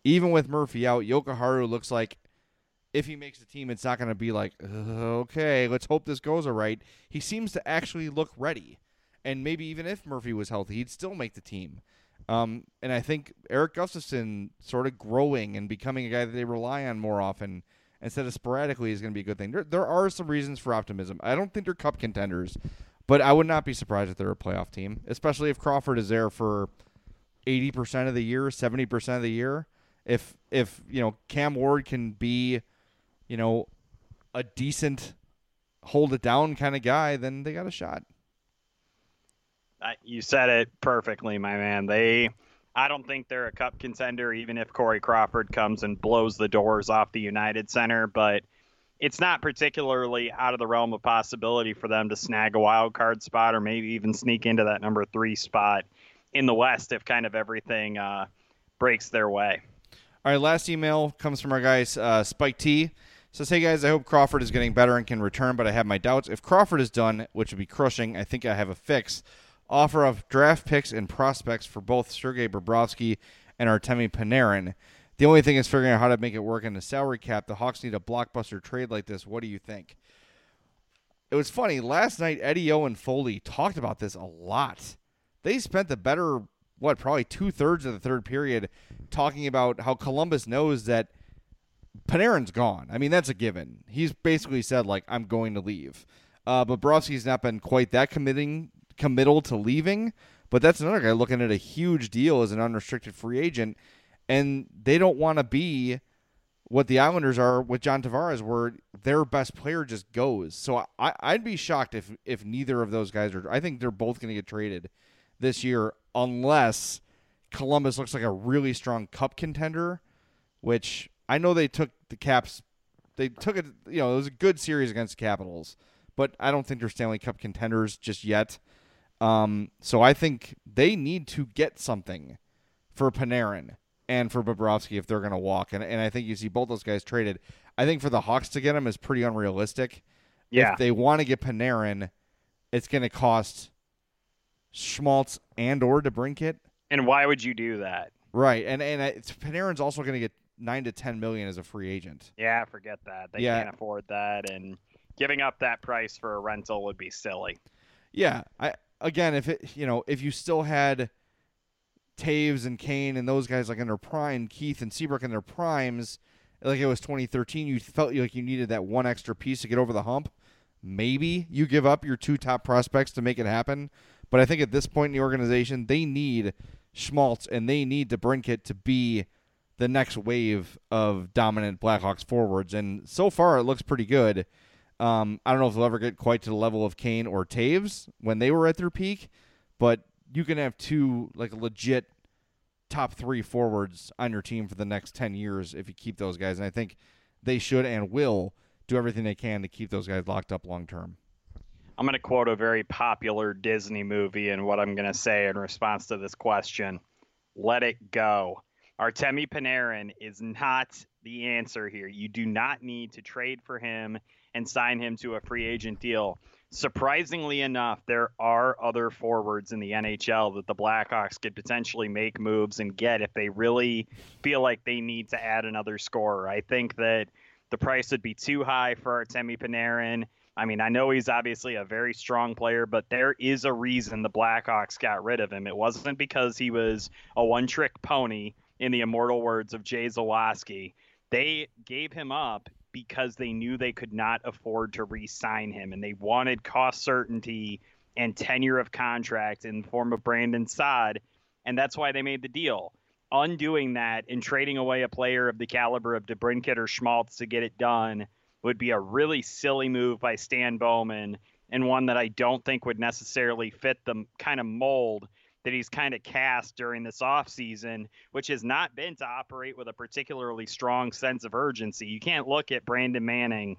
Speaker 4: Even with Murphy out, Jokiharju looks like if he makes the team, it's not going to be like, "Uh, okay, let's hope this goes all right. He seems to actually look ready. And maybe even if Murphy was healthy, he'd still make the team. Um, and I think Erik Gustafsson sort of growing and becoming a guy that they rely on more often instead of sporadically is going to be a good thing. There, there are some reasons for optimism. I don't think they're cup contenders, but I would not be surprised if they're a playoff team, especially if Crawford is there for 80% of the year, 70% of the year. If if, you know, Cam Ward can be, you know, a decent hold it down kind of guy, then they got a shot.
Speaker 7: You said it perfectly, my man. They, I don't think they're a cup contender, even if Corey Crawford comes and blows the doors off the United Center. But it's not particularly out of the realm of possibility for them to snag a wild card spot or maybe even sneak into that number three spot in the West if kind of everything uh, breaks their way.
Speaker 4: All right, last email comes from our guys, uh, Spike T. Says, hey guys, I hope Crawford is getting better and can return, but I have my doubts. If Crawford is done, which would be crushing, I think I have a fix. Offer of draft picks and prospects for both Sergei Bobrovsky and Artemi Panarin. The only thing is figuring out how to make it work in the salary cap. The Hawks need a blockbuster trade like this. What do you think? It was funny. Last night, Eddie O and Foley talked about this a lot. They spent the better, what, probably two thirds of the third period talking about how Columbus knows that Panarin's gone. I mean, that's a given. He's basically said, like, I'm going to leave. Uh, Bobrovsky's not been quite that committing committal to leaving, but that's another guy looking at a huge deal as an unrestricted free agent, and they don't want to be what the Islanders are with John Tavares, where their best player just goes. So I, I'd be shocked if if neither of those guys are. I think they're both going to get traded this year, unless Columbus looks like a really strong Cup contender, which I know they took the Caps. They took it. You know, it was a good series against the Capitals, but I don't think they're Stanley Cup contenders just yet. Um, so I think they need to get something for Panarin and for Bobrovsky if they're going to walk. And, and I think you see both those guys traded. I think for the Hawks to get him is pretty unrealistic.
Speaker 7: Yeah.
Speaker 4: If they want to get Panarin, it's going to cost Schmaltz and or DeBrincat.
Speaker 7: And why would you do that?
Speaker 4: Right. And and it's, Panarin's also going to get 9 to 10 million as a free agent.
Speaker 7: Yeah, forget that. They
Speaker 4: Yeah.
Speaker 7: can't afford that, and giving up that price for a rental would be silly.
Speaker 4: Yeah, I again, if it you know if you still had Toews and Kane and those guys like in their prime, Keith and Seabrook in their primes, like it was 2013, you felt like you needed that one extra piece to get over the hump. Maybe you give up your two top prospects to make it happen, but I think at this point in the organization, they need Schmaltz and they need DeBrincat to be the next wave of dominant Blackhawks forwards, and so far it looks pretty good. Um, I don't know if they'll ever get quite to the level of Kane or Toews when they were at their peak, but you can have two like legit top three forwards on your team for the next ten years if you keep those guys, and I think they should and will do everything they can to keep those guys locked up long term.
Speaker 7: I'm going to quote a very popular Disney movie and what I'm going to say in response to this question. Let it go. Artemi Panarin is not the answer here. You do not need to trade for him and sign him to a free agent deal. Surprisingly enough, there are other forwards in the NHL that the Blackhawks could potentially make moves and get if they really feel like they need to add another scorer. I think that the price would be too high for Artemi Panarin. I mean, I know he's obviously a very strong player, but there is a reason the Blackhawks got rid of him. It wasn't because he was a one trick pony, in the immortal words of Jay Zawaski. They gave him up because they knew they could not afford to re sign him, and they wanted cost certainty and tenure of contract in the form of Brandon Saad, and that's why they made the deal. Undoing that and trading away a player of the caliber of DeBrincat or Schmaltz to get it done would be a really silly move by Stan Bowman and one that I don't think would necessarily fit the kind of mold that he's kind of cast during this offseason, which has not been to operate with a particularly strong sense of urgency. You can't look at Brandon Manning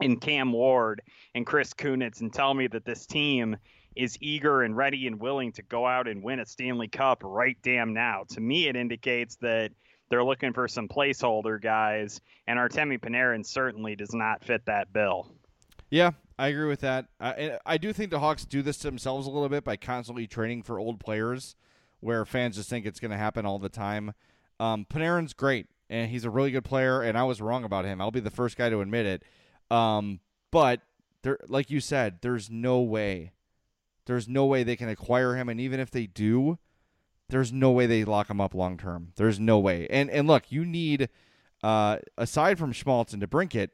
Speaker 7: and Cam Ward and Chris Kunitz and tell me that this team is eager and ready and willing to go out and win a Stanley Cup right damn now. To me, it indicates that they're looking for some placeholder guys, and Artemi Panarin certainly does not fit that bill.
Speaker 4: Yeah, I agree with that. I, I do think the Hawks do this to themselves a little bit by constantly trading for old players, where fans just think it's going to happen all the time. Um, Panarin's great, and he's a really good player, and I was wrong about him. I'll be the first guy to admit it. Um, but there, like you said, there's no way, there's no way they can acquire him, and even if they do, there's no way they lock him up long term. There's no way. And and look, you need uh, aside from Schmaltz and DeBrincat,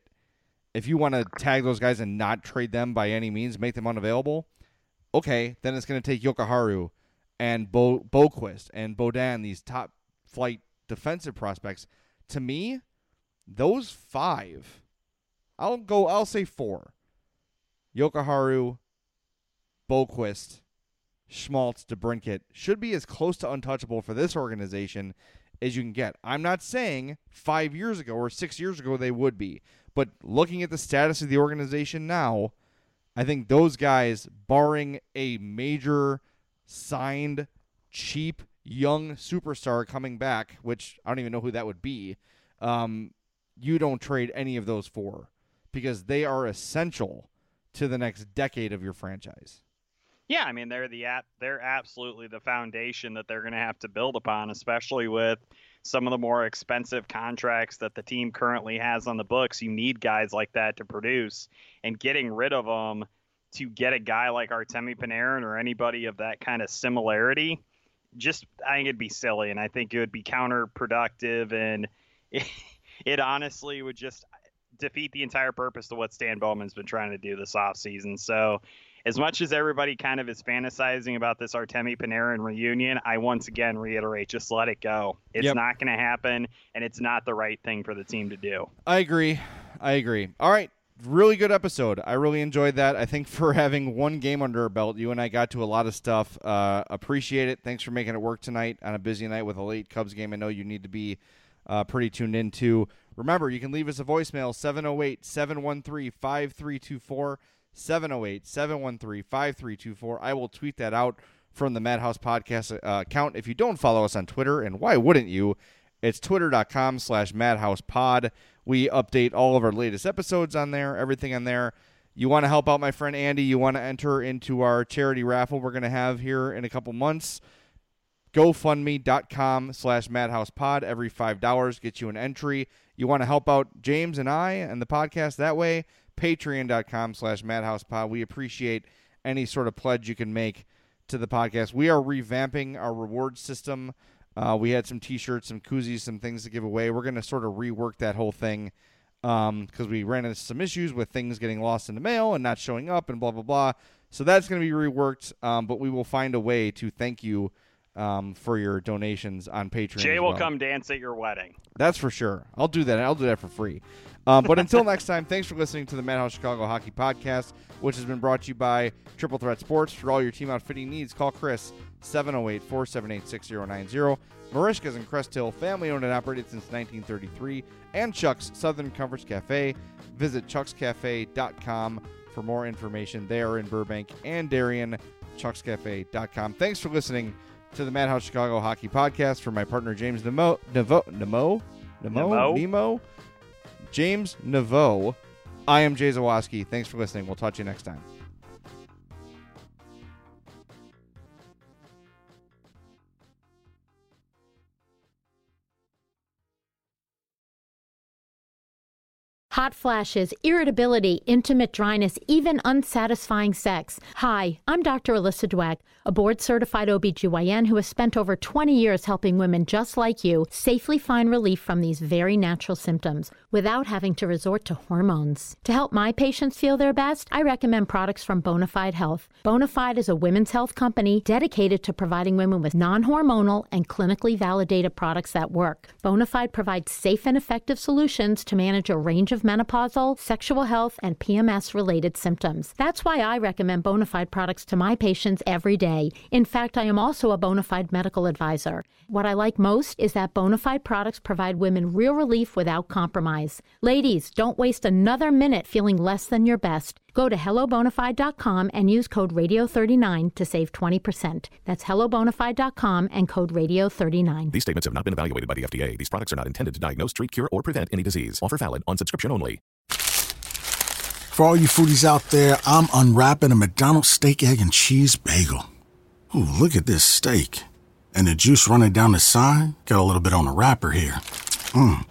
Speaker 4: if you want to tag those guys and not trade them by any means, make them unavailable, okay, then it's going to take Jokiharju and Bo Boqvist and Beaudin, these top flight defensive prospects. To me, those five, I'll go. I'll say four. Jokiharju, Boqvist, Schmaltz DeBrincat should be as close to untouchable for this organization as you can get. I'm not saying five years ago or six years ago they would be, but looking at the status of the organization now, I think those guys, barring a major signed, cheap, young superstar coming back, which I don't even know who that would be, um, you don't trade any of those four because they are essential to the next decade of your franchise.
Speaker 7: Yeah, I mean they're the they're absolutely the foundation that they're going to have to build upon, especially with some of the more expensive contracts that the team currently has on the books. You need guys like that to produce, and getting rid of them to get a guy like Artemi Panarin or anybody of that kind of similarity, just I think it'd be silly, and I think it would be counterproductive, and it, it honestly would just defeat the entire purpose of what Stan Bowman's been trying to do this offseason. So as much as everybody kind of is fantasizing about this Artemi Panarin reunion, I once again reiterate, just let it go. It's yep. not going to happen, and it's not the right thing for the team to do.
Speaker 4: I agree. I agree. All right. Really good episode. I really enjoyed that. I think for having one game under our belt, you and I got to a lot of stuff. Uh, appreciate it. Thanks for making it work tonight on a busy night with a late Cubs game. I know you need to be uh, pretty tuned into. Remember, you can leave us a voicemail 708 713 5324. 708 713 5324. I will tweet that out from the Madhouse Podcast uh, account. If you don't follow us on Twitter, and why wouldn't you? It's twitter.com slash madhousepod. We update all of our latest episodes on there, everything on there. You want to help out my friend Andy, you want to enter into our charity raffle we're going to have here in a couple months. GoFundMe.com slash madhousepod. Every $5 gets you an entry. You want to help out James and I and the podcast that way? patreon.com slash madhousepod. We appreciate any sort of pledge you can make to the podcast. We are revamping our reward system. Uh, we had some t-shirts, some koozies, some things to give away. We're going to sort of rework that whole thing because um, we ran into some issues with things getting lost in the mail and not showing up and blah, blah, blah. So that's going to be reworked, um, but we will find a way to thank you um, for your donations on Patreon.
Speaker 7: Jay will
Speaker 4: well.
Speaker 7: come dance at your wedding.
Speaker 4: That's for sure. I'll do that. I'll do that for free. Um, but until next time, thanks for listening to the Madhouse Chicago Hockey Podcast, which has been brought to you by Triple Threat Sports. For all your team outfitting needs, call Chris 708 478 6090. Merichka's in Crest Hill, family owned and operated since 1933, and Chuck's Southern Comforts Cafe. Visit chuckscafe.com for more information. They are in Burbank and Darien, chuckscafe.com. Thanks for listening to the Madhouse Chicago Hockey Podcast for my partner James Nemo, Neveau, Nemo, Nemo,
Speaker 7: Nemo?
Speaker 4: Nemo, James Neveau. I am Jay Zawaski. Thanks for listening. We'll talk to you next time.
Speaker 6: Hot flashes, irritability, intimate dryness, even unsatisfying sex. Hi, I'm Dr. Alyssa Dweck, a board certified OBGYN who has spent over 20 years helping women just like you safely find relief from these very natural symptoms without having to resort to hormones. To help my patients feel their best, I recommend products from Bonafide Health. Bonafide is a women's health company dedicated to providing women with non hormonal and clinically validated products that work. Bonafide provides safe and effective solutions to manage a range of menopausal, sexual health, and PMS related symptoms. That's why I recommend Bonafide products to my patients every day. In fact, I am also a Bonafide medical advisor. What I like most is that Bonafide products provide women real relief without compromise. Ladies, don't waste another minute feeling less than your best. Go to hellobonafide.com and use code radio39 to save 20%. That's hellobonafide.com and code radio39.
Speaker 8: These statements have not been evaluated by the FDA. These products are not intended to diagnose, treat, cure, or prevent any disease. Offer valid on subscription only.
Speaker 9: For all you foodies out there, I'm unwrapping a McDonald's steak, egg, and cheese bagel. Ooh, look at this steak. And the juice running down the side. Got a little bit on the wrapper here. Mmm.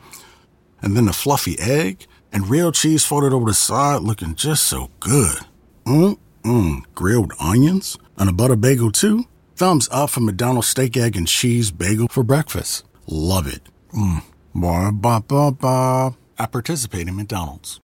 Speaker 9: And then the fluffy egg and real cheese folded over the side looking just so good. Mmm. Grilled onions and a butter bagel too. Thumbs up for McDonald's steak, egg, and cheese bagel for breakfast. Love it. Mmm. Ba ba ba ba. I participate in McDonald's.